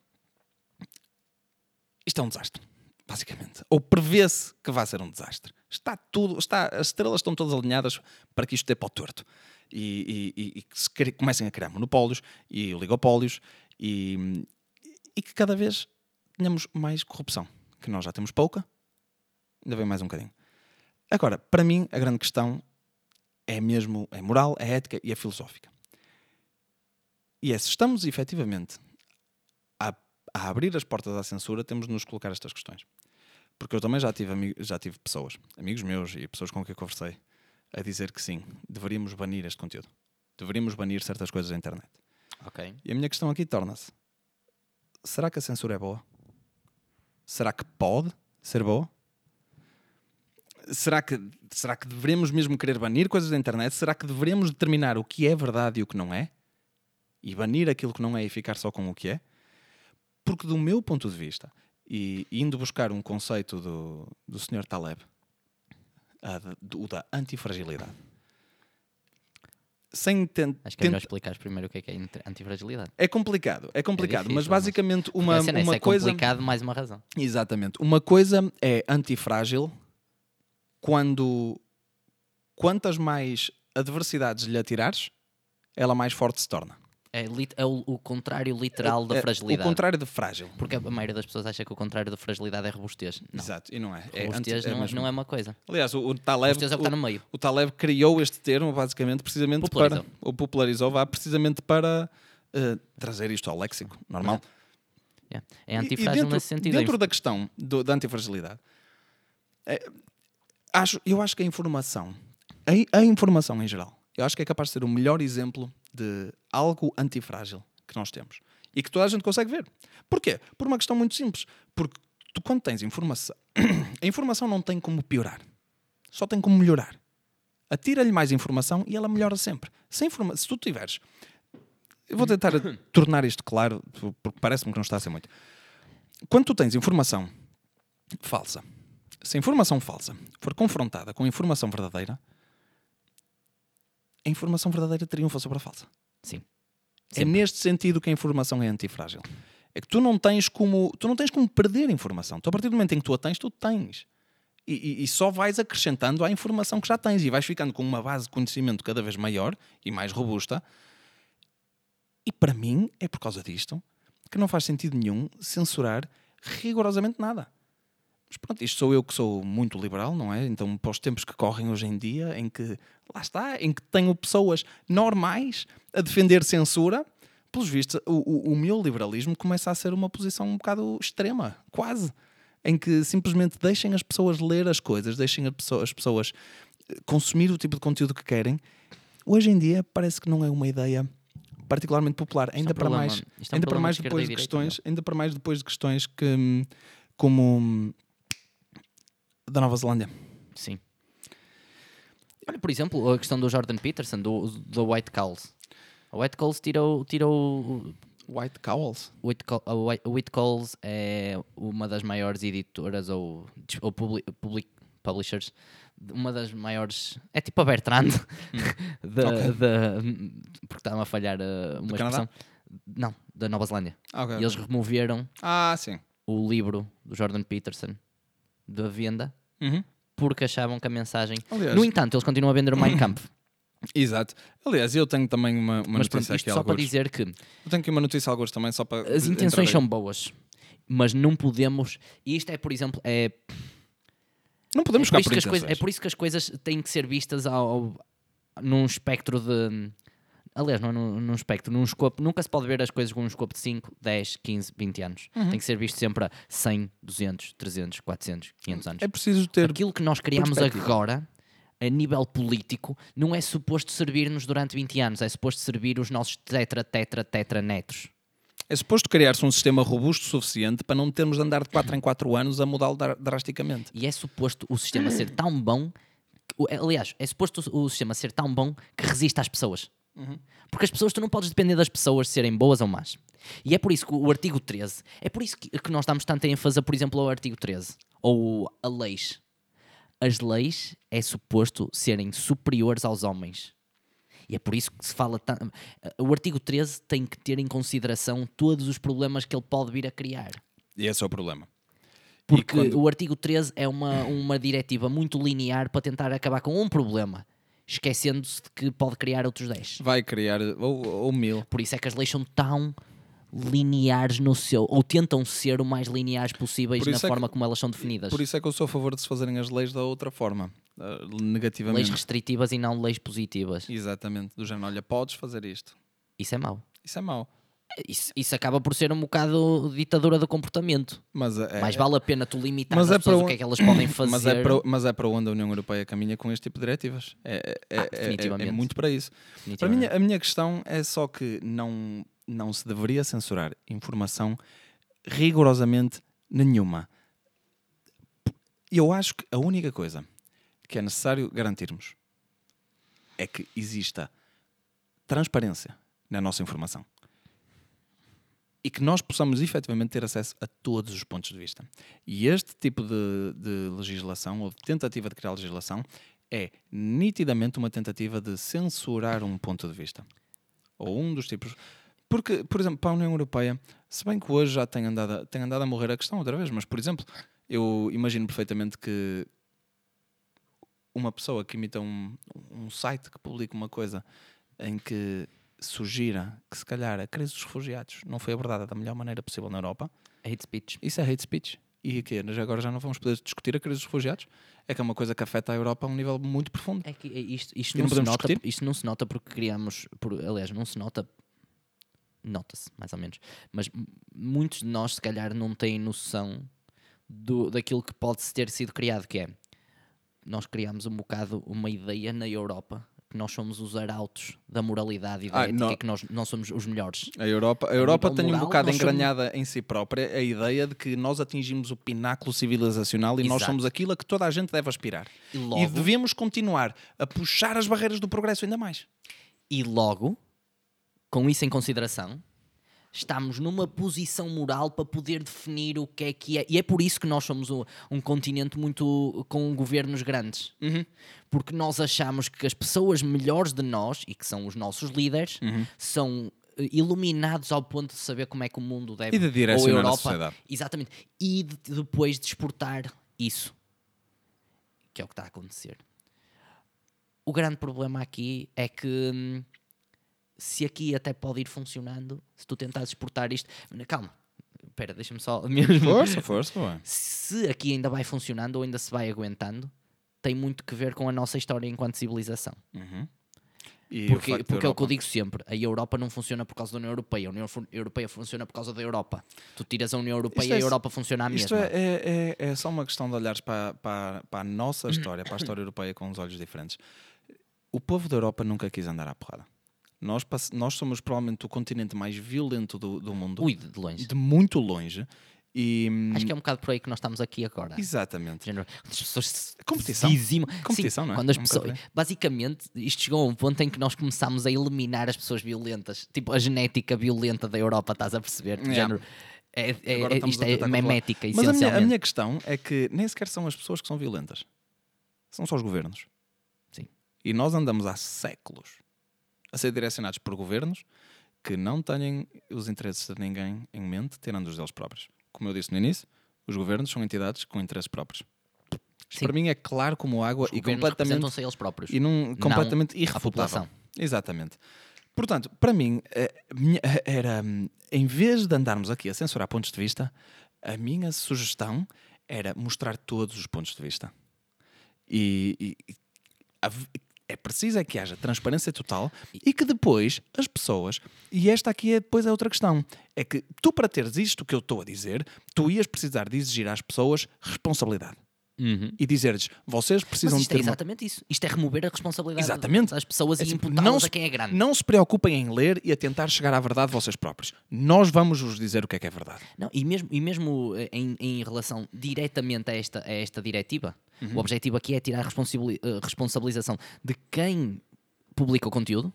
isto é um desastre, basicamente. Ou prevê-se que vai ser um desastre. Está tudo, está, as estrelas estão todas alinhadas para que isto dê para o torto. E, e- e- e que se comecem a criar monopólios e oligopólios e, e que cada vez tenhamos mais corrupção. Que nós já temos pouca, ainda vem mais um bocadinho. Agora, para mim, a grande questão é mesmo é moral, é ética e é filosófica. E é se estamos efetivamente a, a abrir as portas à censura, temos de nos colocar estas questões. Porque eu também já tive, já tive pessoas, amigos meus e pessoas com quem conversei, a dizer que sim, deveríamos banir este conteúdo. Deveríamos banir certas coisas da internet. Ok. E a minha questão aqui torna-se: será que a censura é boa? Será que pode ser boa? Será que, será que devemos mesmo querer banir coisas da internet? Será que devemos determinar o que é verdade e o que não é? E banir aquilo que não é e ficar só com o que é? Porque, do meu ponto de vista, e indo buscar um conceito do, do Sr. Taleb, a do- o da antifragilidade, sem ten- Acho que é melhor tent- explicar primeiro o que é que é antifragilidade. é complicado, é complicado, difícil, mas mas- basicamente Porque uma, é, uma é coisa. complicado, mais uma razão. Exatamente. Uma coisa é antifrágil quando quantas mais adversidades lhe atirares, ela mais forte se torna. É, é o, o contrário literal da É fragilidade. O contrário de frágil. Porque a maioria das pessoas acha que o contrário da fragilidade é robustez. Não. Exato, e não é. É, Robustez é não, é, mesmo- não é uma coisa. Aliás, o, o Taleb, é o que está no o, meio. o Taleb criou este termo basicamente precisamente Popularizou. para ou popularizou, vá precisamente para eh, trazer isto ao léxico normal. Yeah. É E- e antifrágil dentro, nesse sentido. é Dentro da questão do- da antifragilidade, é, acho, eu acho que a informação, a, a informação em geral, eu acho que é capaz de ser o melhor exemplo de algo antifrágil que nós temos e que toda a gente consegue ver. Porquê? Por uma questão muito simples. Porque tu, quando tens informação, a informação não tem como piorar, só tem como melhorar. Atira-lhe mais informação e ela melhora sempre. Se, informa se tu tiveres. Eu vou tentar tornar isto claro, porque parece-me que não está a ser muito. Quando tu tens informação falsa, se a informação falsa for confrontada com a informação verdadeira, a informação verdadeira triunfa sobre a falsa. Sim. É Sempre. neste sentido que a informação é antifrágil. É que tu não tens como, tu não tens como perder informação. Tu, a partir do momento em que tu a tens, tu tens. E, e- e só vais acrescentando à informação que já tens e vais ficando com uma base de conhecimento cada vez maior e mais robusta. E para mim, é por causa disto que não faz sentido nenhum censurar rigorosamente nada. Mas pronto, isto sou eu que sou muito liberal, não é? Então, para os tempos que correm hoje em dia, em que, lá está, em que tenho pessoas normais a defender censura, pelos vistos, o, o, o meu liberalismo começa a ser uma posição um bocado extrema, quase. Em que simplesmente deixem as pessoas ler as coisas, deixem as pessoas, as pessoas eh, consumir o tipo de conteúdo que querem. Hoje em dia parece que não é uma ideia particularmente popular, ainda um para problema- mais, é um ainda para mais depois de questões, ainda para mais depois de questões que hum, como hum, da Nova Zelândia. Sim. Olha, por exemplo, a questão do Jordan Peterson, do, do White Calls. A White Calls tirou, tirou White Cowls. White Col- a White- Calls é uma das maiores editoras ou, ou publi- public- publishers, uma das maiores. É tipo a Bertrand, da, Ok. da- porque estava a falhar uh, uma expressão. Não, da Nova Zelândia. Ah, ok, E eles removeram Ah, sim. o livro do Jordan Peterson da venda Uhum. porque achavam que a mensagem. Aliás- No entanto, eles continuam a vender o Mein Kampf. Exato. Aliás, eu tenho também uma, uma Mas pronto, notícia isto aqui só para algures. dizer que Eu tenho aqui uma notícia alguns também só para as intenções são boas, mas não podemos. E isto é, por exemplo, é Não podemos é por, por que as coisas, é por isso que as coisas têm que ser vistas ao, ao- num espectro de. Aliás, não é num, num espectro, num escopo. Nunca se pode ver as coisas com um escopo de 5, 10, 15, 20 anos. Uhum. Tem que ser visto sempre a 100, 200, 300, 400, 500 anos. É preciso ter Aquilo que nós criamos agora, a nível político, não é suposto servir-nos durante 20 anos, é suposto servir os nossos tetra, tetra, tetra netos. É suposto criar-se um sistema robusto o suficiente para não termos de andar de 4 em 4 anos a mudá-lo dra- drasticamente. E é suposto o sistema ser tão bom. que- aliás, é suposto o, sistema ser tão bom que resista às pessoas. Porque as pessoas, tu não podes depender das pessoas serem boas ou más. E é por isso que o artigo 13, é por isso que, que nós damos tanta ênfase, por exemplo, ao artigo 13, ou a leis. As leis é suposto serem superiores aos homens. E é por isso que se fala tanto. O artigo 13 tem que ter em consideração todos os problemas que ele pode vir a criar. E esse é o problema. Porque quando- o artigo 13 é uma, uma diretiva muito linear para tentar acabar com um problema, esquecendo-se de que pode criar outros 10. Vai criar ou, ou mil. Por isso é que as leis são tão lineares no seu, ou tentam ser o mais lineares possíveis na é que- forma como elas são definidas. Por isso é que eu sou a favor de se fazerem as leis da outra forma, ah, negativamente. Leis restritivas e não leis positivas. Exatamente, do género, olha, podes fazer isto. Isso é mau. Isso é mau. Isso, isso acaba por ser um bocado ditadura do comportamento. Mas é, Mais vale a pena tu limitar Mas as é pessoas para o que é que elas podem fazer. Mas é, para, mas é para onde a União Europeia caminha com este tipo de diretivas. É, é- é- Ah, é- definitivamente. é muito para isso. Para mim, a minha questão é só que não, não se deveria censurar informação rigorosamente nenhuma. Eu acho que a única coisa que é necessário garantirmos é que exista transparência na nossa informação e que nós possamos efetivamente ter acesso a todos os pontos de vista. E este tipo de, de legislação ou de tentativa de criar legislação é nitidamente uma tentativa de censurar um ponto de vista. Ou um dos tipos. Porque, por exemplo, para a União Europeia, se bem que hoje já tem andado, a- tem andado a morrer a questão outra vez, mas, por exemplo, eu imagino perfeitamente que uma pessoa que imita um, um site que publica uma coisa em que sugira que se calhar a crise dos refugiados não foi abordada da melhor maneira possível na Europa, Hate speech. isso é hate speech. E que agora já não vamos poder discutir a crise dos refugiados. É que é uma coisa que afeta a Europa a um nível muito profundo. É que isto, isto, E não, não se nota, discutir? isto não se nota porque criamos. Por, aliás, não se nota. Nota-se, mais ou menos. Mas muitos de nós, se calhar, não têm noção do, daquilo que pode ter sido criado, que é. Nós criamos um bocado uma ideia na Europa nós somos os arautos da moralidade e da Ah, ética, não. que nós não somos os melhores. A Europa, a Europa nível tem um moral, bocado nós somos- engranhada em si própria a ideia de que nós atingimos o pináculo civilizacional e nós Exato. somos aquilo a que toda a gente deve aspirar. E E logo, devemos continuar a puxar as barreiras do progresso ainda mais. E logo, com isso em consideração, estamos numa posição moral para poder definir o que é que é. E é por isso que nós somos um, um continente muito com governos grandes. Porque nós achamos que as pessoas melhores de nós, e que são os nossos líderes, são eh, iluminados ao ponto de saber como é que o mundo deve E de ou a Europa, sociedade. Exatamente. E de- depois de exportar isso. Que é o que está a acontecer. O grande problema aqui é que hum, se aqui até pode ir funcionando, se tu tentares exportar isto. Calma, espera, deixa-me só mesmo. Força, força. ué. Se aqui ainda vai funcionando ou ainda se vai aguentando, tem muito que ver com a nossa história enquanto civilização. Uhum. Porque, porque é o que eu digo sempre: a Europa não funciona por causa da União Europeia, a União Europeia funciona por causa da Europa. Tu tiras a União Europeia Isto e é- a Europa funciona à Isto mesma. é, é, é, é só uma questão de olhares para, para, para a nossa história, para a história europeia com os olhos diferentes. O povo da Europa nunca quis andar à porrada. Nós, nós somos provavelmente o continente mais violento do, do mundo, Ui, de longe. de muito longe. E, Acho que é um bocado por aí que nós estamos aqui agora. Exatamente. Género, As pessoas Competição. dizimam- Competição, Sim, não é? Quando as É um pessoas, basicamente, isto chegou a um ponto em que nós começámos a eliminar as pessoas violentas. Tipo, a genética violenta da Europa, estás a perceber? Yeah. Género, é, é- é- isto é memética, Mas a minha, a minha questão é que nem sequer são as pessoas que são violentas. São só os governos. Sim. E nós andamos há séculos a ser direcionados por governos que não têm os interesses de ninguém em mente, tirando os deles próprios. Como eu disse no início, os governos são entidades com interesses próprios. Sim. para mim é claro como água Os e completamente, eles próprios. e num, completamente a irrefutável. Exatamente. Portanto, para mim, eh, minha- era, em vez de andarmos aqui a censurar pontos de vista, a minha sugestão era mostrar todos os pontos de vista. E, e- é preciso é que haja transparência total e que depois as pessoas, e esta aqui é depois é outra questão, é que tu para teres isto que eu estou a dizer, tu ias precisar de exigir às pessoas responsabilidade. Uhum. E dizer-lhes, vocês Mas precisam de isto ter é uma exatamente isso. Isto é remover a responsabilidade Exatamente. das pessoas É e tipo, imputá-las a quem é grande. Não se preocupem em ler e a tentar chegar à verdade vocês próprios. Nós vamos vos dizer o que é que é verdade. Não, e mesmo, e mesmo eh, em, em relação diretamente a esta, a esta diretiva, Uhum. o objetivo aqui é tirar a eh, responsabilização de quem publica o conteúdo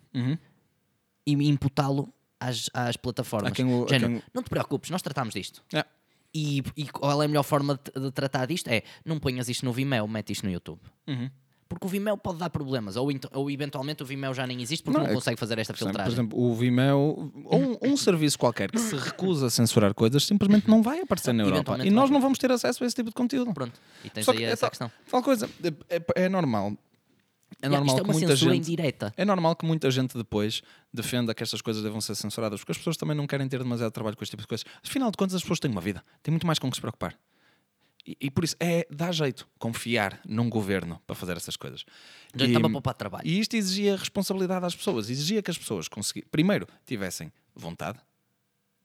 e imputá-lo às, às plataformas. A quem o- a Género, quem- Não te preocupes, nós tratamos disto. É. E, e qual é a melhor forma de, de tratar disto? É não ponhas isto no Vimeo, mete isto no YouTube. Uhum. Porque o Vimeo pode dar problemas, ou, ou eventualmente o Vimeo já nem existe porque Não, não, é consegue fazer esta filtragem. Por exemplo, o Vimeo, ou um, um serviço qualquer que se recusa a censurar coisas, simplesmente não vai aparecer na Europa. E nós não vamos ter acesso a esse tipo de conteúdo. Pronto, e tens Só aí que essa é, questão. tal coisa, é, é- é normal. É Yeah, normal isto é que uma muita censura gente. indireta. É normal que muita gente depois defenda que estas coisas devam ser censuradas, porque as pessoas também não querem ter demasiado trabalho com este tipo de coisas. Afinal de contas, as pessoas têm uma vida, têm muito mais com que se preocupar. E, e por isso é dá jeito confiar num governo para fazer essas coisas. Já E- estava a poupar trabalho. e isto exigia responsabilidade às pessoas, exigia que as pessoas consegui- primeiro tivessem vontade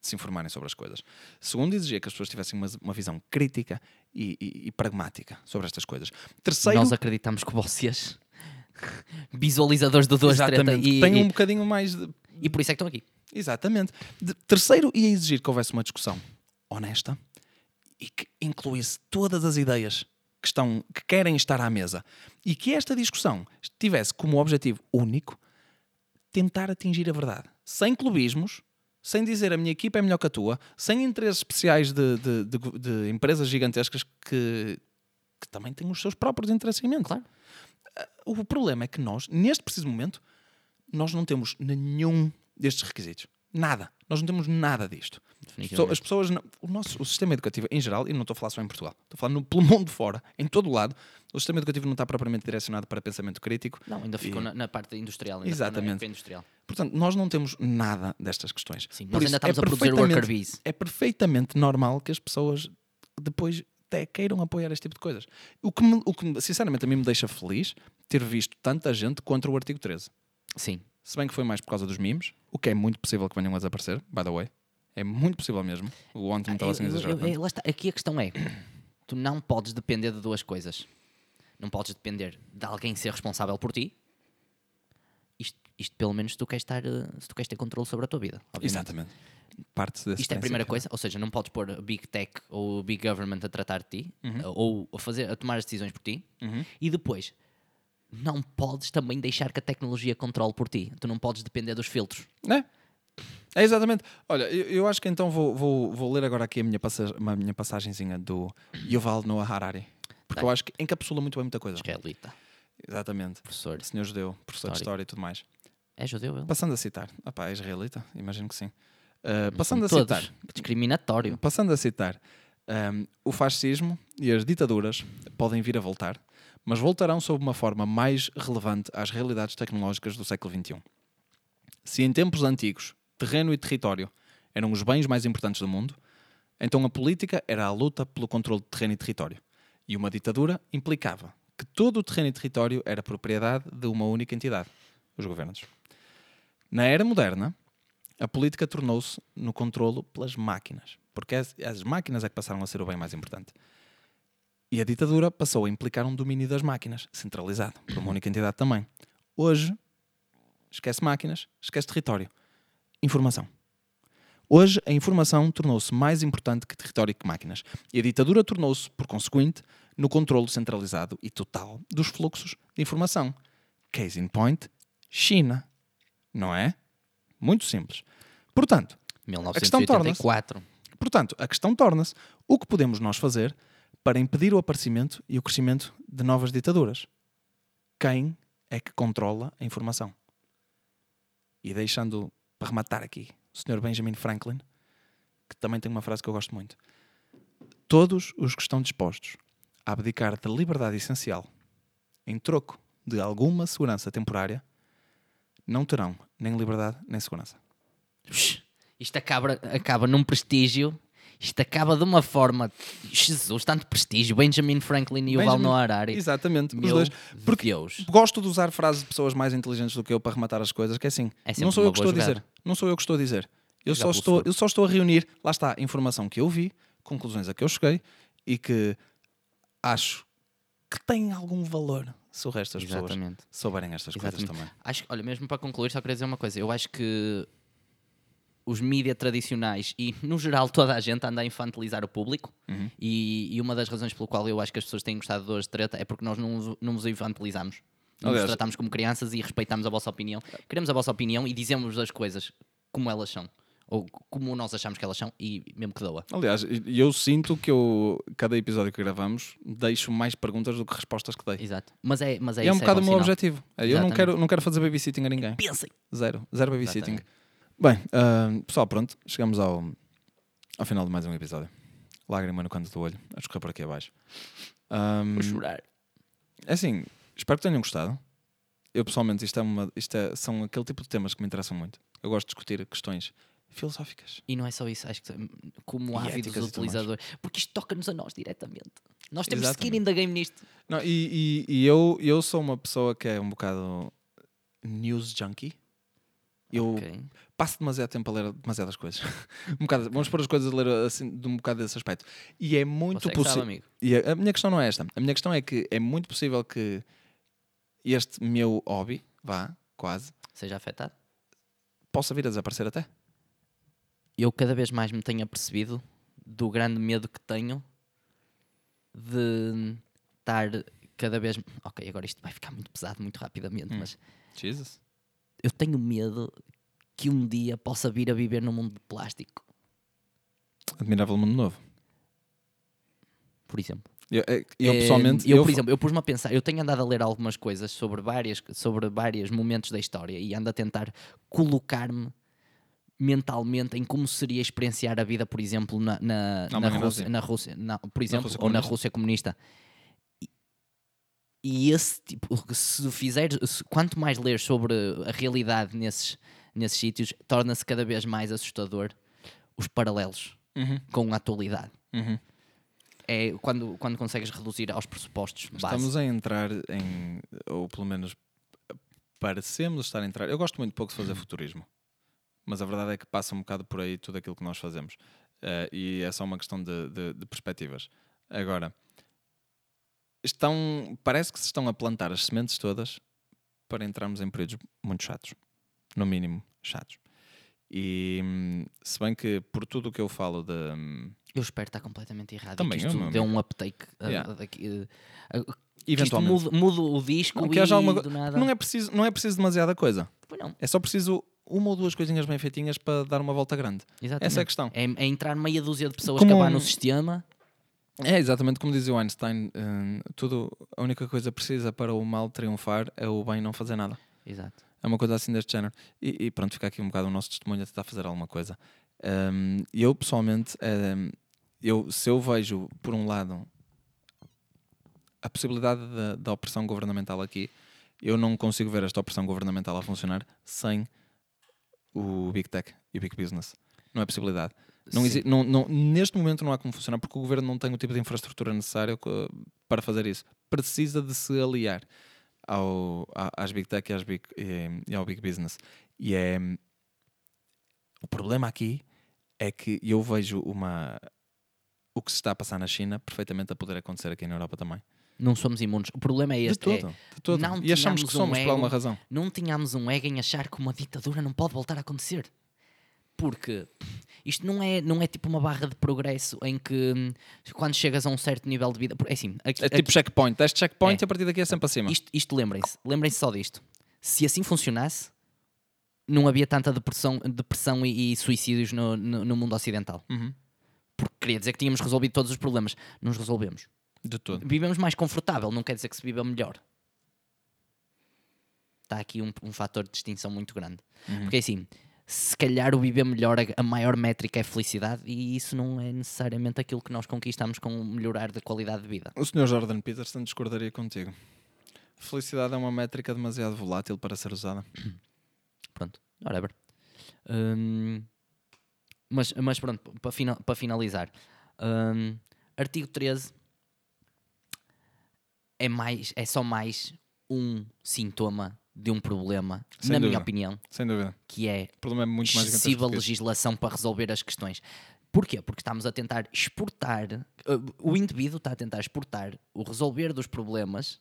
de se informarem sobre as coisas. Segundo, exigia que as pessoas tivessem uma, uma visão crítica e, e- e pragmática sobre estas coisas. Terceiro, Nós acreditamos que vocês, visualizadores do 2 treta, exatamente, e, e, um bocadinho mais de, e por isso é que estão aqui. Exatamente. De- terceiro, ia exigir que houvesse uma discussão honesta e que incluísse todas as ideias que, estão, que querem estar à mesa e que esta discussão tivesse como objetivo único tentar atingir a verdade, sem clubismos, sem dizer a minha equipa é melhor que a tua, sem interesses especiais de, de- de de empresas gigantescas que, que também têm os seus próprios interesses em mente. Claro. O problema é que nós, neste preciso momento, nós não temos nenhum destes requisitos. Nada. Nós não temos nada disto. As pessoas- não- o nosso o sistema educativo em geral, e não estou a falar só em Portugal, estou a falar no, pelo mundo fora, em todo o lado, o sistema educativo não está propriamente direcionado para pensamento crítico. Não, ainda ficou E- na, na parte industrial. Exatamente. Industrial. Portanto, nós não temos nada destas questões. Sim, Por nós isso, ainda estamos é a produzir worker bees. É perfeitamente normal que as pessoas depois até queiram apoiar este tipo de coisas. O que, me- o que sinceramente a mim me deixa feliz ter visto tanta gente contra o artigo 13. Sim. Se bem que foi mais por causa dos memes, o que é muito possível que venham a desaparecer, by the way. É muito possível mesmo. O ontem estava assim está. Aqui a questão é: tu não podes depender de duas coisas. Não podes depender de alguém ser responsável por ti. Isto, isto pelo menos, se tu queres, estar, eh, se tu queres ter controle sobre a tua vida. obviamente. Exatamente. Parte desse Isto é a primeira princípio. coisa, ou seja, não podes pôr a Big Tech ou o Big Government a tratar de ti Uhum. ou a, fazer, a tomar as decisões por ti e depois não podes também deixar que a tecnologia controle por ti. Tu não podes depender dos filtros. É. É exatamente. Olha, eu, eu acho que então vou, vou, vou ler agora aqui a minha, passa, a minha passagenzinha do Yuval Noah Harari. Porque Tá. eu acho que encapsula muito bem muita coisa. Israelita, Exatamente. professor. Senhor judeu, professor de Histórico. história e tudo mais. É judeu ele? Passando a citar. Ah pá, é israelita? Imagino que sim. Uh, Não passando a citar. discriminatório. Passando a citar, um, o fascismo e as ditaduras podem vir a voltar, mas voltarão sob uma forma mais relevante às realidades tecnológicas do século XXI. Se em tempos antigos terreno e território eram os bens mais importantes do mundo, então a política era a luta pelo controle de terreno e território. E uma ditadura implicava que todo o terreno e território era propriedade de uma única entidade, os governos. Na era moderna, a política tornou-se no controlo pelas máquinas, porque as, as máquinas é que passaram a ser o bem mais importante. E a ditadura passou a implicar um domínio das máquinas, centralizado, por uma única entidade também. Hoje, esquece máquinas, esquece território. Informação. Hoje, a informação tornou-se mais importante que território e que máquinas. E a ditadura tornou-se, por conseguinte, no controlo centralizado e total dos fluxos de informação. Case in point, China. Não é? Muito simples. Portanto, questão torna-se- 1984. Portanto, a questão torna-se o que podemos nós fazer para impedir o aparecimento e o crescimento de novas ditaduras? Quem é que controla a informação? E deixando para rematar aqui o Sr. Benjamin Franklin, que também tem uma frase que eu gosto muito. Todos os que estão dispostos a abdicar da liberdade essencial em troco de alguma segurança temporária não terão nem liberdade nem segurança. Isto acaba, acaba num prestígio. Isto acaba de uma forma. Jesus, tanto prestígio. Benjamin Franklin e o Val Noah Harari. Exatamente, os Meu dois. Porque Deus. gosto de usar frases de pessoas mais inteligentes do que eu para rematar as coisas, que é assim, É não sou eu que estou boa a dizer, jogada. não sou eu que estou a dizer. Eu só, estou, eu só estou a reunir, lá está, a informação que eu vi, conclusões a que eu cheguei e que acho que tem algum valor se o resto das pessoas Exatamente. souberem estas coisas Exatamente. também. Acho, olha, mesmo para concluir, só queria dizer uma coisa. Eu acho que os mídias tradicionais e, no geral, toda a gente anda a infantilizar o público. Uhum. E, e uma das razões pelo qual eu acho que as pessoas têm gostado de hoje de treta é porque nós não, não nos infantilizamos. Não nos Aliás- tratamos como crianças e respeitamos a vossa opinião. Queremos a vossa opinião e dizemos as coisas como elas são. Ou como nós achamos que elas são e mesmo que doa. Aliás, eu sinto que eu, cada episódio que gravamos, deixo mais perguntas do que respostas que dei. Exato. Mas é, mas é E é um isso, bocado o bom meu sinal. objetivo. É, Eu não quero, não quero fazer babysitting a ninguém. Pensem. Zero. Zero babysitting. Bem, ah, pessoal, pronto. Chegamos ao, ao final de mais um episódio. Lágrima no canto do olho. A escorrer por aqui abaixo. Ahm, Vou chorar. é assim, espero que tenham gostado. Eu pessoalmente, isto, é uma, isto é- são aquele tipo de temas que me interessam muito. Eu gosto de discutir questões filosóficas. E não é só isso, acho que como ávidos utilizadores, porque isto toca-nos a nós diretamente. Nós temos Exatamente. skin in the game nisto. Não, e e- e eu, eu sou uma pessoa que é um bocado news junkie. Eu Ok. passo demasiado tempo a ler demasiadas coisas. um bocado, vamos pôr as coisas a ler assim, de um bocado desse aspecto. E é muito é possível. E a, a minha questão não é esta. A minha questão é que é muito possível que este meu hobby, vá, quase, Seja afetado. possa vir a desaparecer até. Eu cada vez mais me tenho apercebido do grande medo que tenho de estar cada vez. Ok, agora isto vai ficar muito pesado muito rapidamente, Hum. mas Jesus. eu tenho medo que um dia possa vir a viver num mundo de plástico, Admirável mundo novo. por exemplo. Eu, é- eu Eh, pessoalmente. eu, eu por exemplo, eu pus-me a pensar, eu tenho andado a ler algumas coisas sobre várias sobre vários momentos da história e ando a tentar colocar-me mentalmente em como seria experienciar a vida, por exemplo, na, na, Na na Rússia, na Rússia, por exemplo, Rússia ou na. Rússia comunista. E, e esse tipo, se fizeres, se- quanto mais ler sobre a realidade nesses, nesses sítios, torna-se cada vez mais assustador os paralelos Uhum, com a atualidade. uhum. É quando, quando consegues reduzir aos pressupostos básicos. Estamos a entrar em. Ou pelo menos parecemos estar a entrar. Eu gosto muito pouco de Uhum. fazer futurismo. Mas a verdade é que passa um bocado por aí tudo aquilo que nós fazemos. Eh, e é só uma questão de, de- de perspectivas. Agora, estão, parece que se estão a plantar as sementes todas para entrarmos em períodos muito chatos. No mínimo, chatos. E hum, se bem que por tudo o que eu falo de. hum, Eu espero estar completamente errado. Também eu, isto amigo. um uptake. uh, Yeah. uh, uh, que isto Eventualmente. mude, mude o disco Não, e alguma do nada. Não é, preciso, não é preciso demasiada coisa. É só preciso uma ou duas coisinhas bem feitinhas para dar uma volta grande. exatamente. Essa é a questão. É, é entrar meia dúzia de pessoas Como acabar um- no sistema. É exatamente como dizia o Einstein: hum, tudo, a única coisa precisa para o mal triunfar é o bem não fazer nada. Exato. É uma coisa assim deste género. E, e pronto, fica aqui um bocado o nosso testemunho a tentar fazer alguma coisa. Hum, eu pessoalmente, hum, eu, se eu vejo, por um lado, a possibilidade da, da opressão governamental aqui, eu não consigo ver esta opressão governamental a funcionar sem o Big Tech e o Big Business. Não é possibilidade. Não não- não- neste momento não há como funcionar porque o governo não tem o tipo de infraestrutura necessária para fazer isso. Precisa de se aliar ao, às Big Tech e, às big, e, e ao Big Business. E é. O problema aqui é que eu vejo uma. O que se está a passar na China perfeitamente a poder acontecer aqui na Europa também. Não somos imunes. O problema é De este. é- todo. de todo. não e achamos que tínhamos um somos por ego. alguma razão. não tínhamos um ego em achar que uma ditadura não pode voltar a acontecer. Porque isto não é, não é tipo uma barra de progresso em que hum, quando chegas a um certo nível de vida. É assim, aqui, É tipo checkpoint. Deste checkpoint É. a partir daqui é sempre acima. isto, isto lembrem-se, lembrem-se só disto. Se assim funcionasse, não havia tanta depressão, depressão e, e suicídios no, no, no mundo ocidental. Uhum. Porque queria dizer que tínhamos resolvido todos os problemas. Não os resolvemos. De todo. Vivemos mais confortável, não quer dizer que se viva melhor. Está aqui um, um fator de distinção muito grande. Uhum. Porque assim, se calhar o viver melhor, a, maior métrica é felicidade, e isso não é necessariamente aquilo que nós conquistamos com melhorar da qualidade de vida. O Sr. Jordan Peterson discordaria contigo. Felicidade é uma métrica demasiado volátil para ser usada. Pronto, whatever. Hum, mas, mas pronto, para, fina- para finalizar, hum, artigo 13 é, mais, é só mais um sintoma de um problema, Sem na minha dúvida. opinião, Sem dúvida. que é O problema é muito mais excessiva legislação para resolver as questões. Porquê? Porque estamos a tentar exportar, uh, o indivíduo está a tentar exportar o resolver dos problemas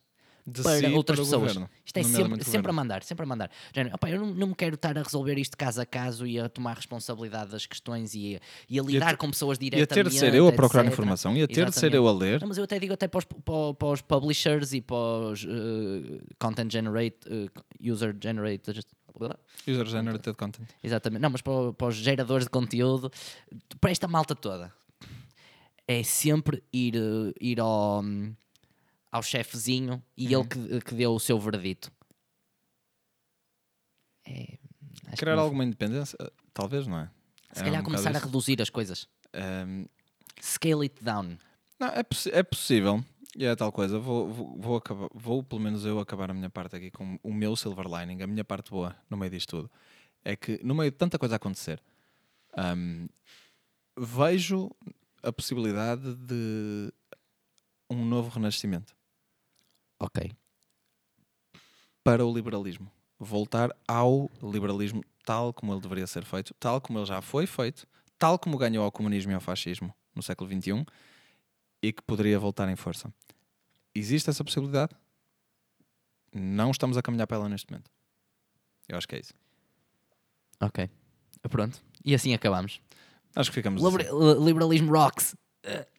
De para si outras o pessoas. governo, Isto é sempre, sempre a mandar, sempre a mandar. Género, "Opá, eu não, não me quero estar a resolver isto caso a caso e a tomar responsabilidade das questões e a, e a lidar ter- com pessoas E a diretamente. ter de ser eu a procurar etc. informação e a ter de ser Exatamente. eu a ler. Não, mas eu até digo até para os, para, para os publishers e para os uh, content generate, uh, user generated. User generated content. Exatamente. Não, mas para, para os geradores de conteúdo, para esta malta toda, é sempre ir, eh, ir ao, ao chefezinho e Uhum. ele que, que deu o seu veredito. É, Criar não- alguma independência? Talvez, não é? Se É calhar um começar a reduzir as coisas. Um, Scale it down. Não, é, possi- é possível. E é tal coisa. Vou, vou, vou, acabar, vou, pelo menos eu, acabar a minha parte aqui com o meu silver lining, a minha parte boa no meio disto tudo. É que, no meio de tanta coisa a acontecer, hum, vejo a possibilidade de um novo renascimento Ok. para o liberalismo. Voltar ao liberalismo tal como ele deveria ser feito, tal como ele já foi feito, tal como ganhou ao comunismo e ao fascismo no século XXI e que poderia voltar em força. Existe essa possibilidade? Não estamos a caminhar para ela neste momento. Eu acho que é isso. Ok. Pronto. E assim acabamos. Acho que ficamos Liber- assim. li- Liberalismo rocks.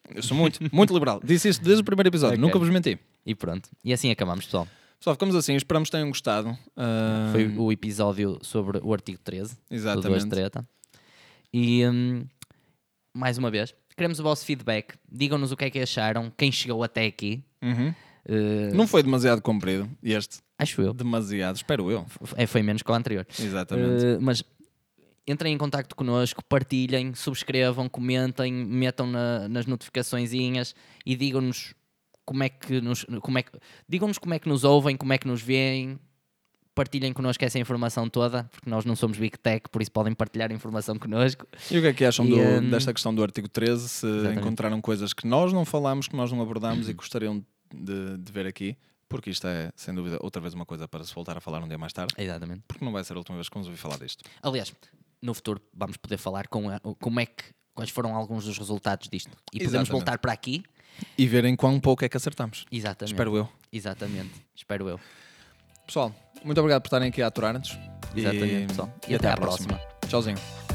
Eu sou muito, muito liberal. Disse isso desde o primeiro episódio. Ok. Nunca vos menti. E pronto. E assim acabamos, pessoal. Pessoal, ficamos assim. Esperamos que tenham gostado. Ah, Foi o episódio sobre o artigo 13. do Duas Exatamente. Treta. E hum, mais uma vez, queremos o vosso feedback. Digam-nos o que é que acharam, quem chegou até aqui. Uhum. Uh, Não foi demasiado comprido este. acho eu. Demasiado, espero eu. É, foi menos que o anterior. Exatamente. Uh, mas entrem em contacto connosco, partilhem, subscrevam, comentem, metam na- nas notificaçõezinhas e digam-nos como é que nos como é que, digam-nos como é que nos ouvem, como é que nos veem. Partilhem connosco essa informação toda, porque nós não somos Big Tech, por isso podem partilhar a informação connosco. E o que é que acham E, do- hum, desta questão do artigo 13? Se Exatamente. encontraram coisas que nós não falámos, que nós não abordámos e gostariam de, de ver aqui, porque isto é, sem dúvida, outra vez uma coisa para se voltar a falar um dia mais tarde, Exatamente. porque não vai ser a última vez que vamos ouvir falar disto. Aliás, no futuro vamos poder falar com a- como é que quais foram alguns dos resultados disto. E podemos Exatamente. voltar para aqui. E verem quão pouco é que acertamos. Exatamente. Espero eu. Exatamente. Espero eu. Pessoal, muito obrigado por estarem aqui a aturar-nos. Exatamente, pessoal. E até à próxima. Tchauzinho.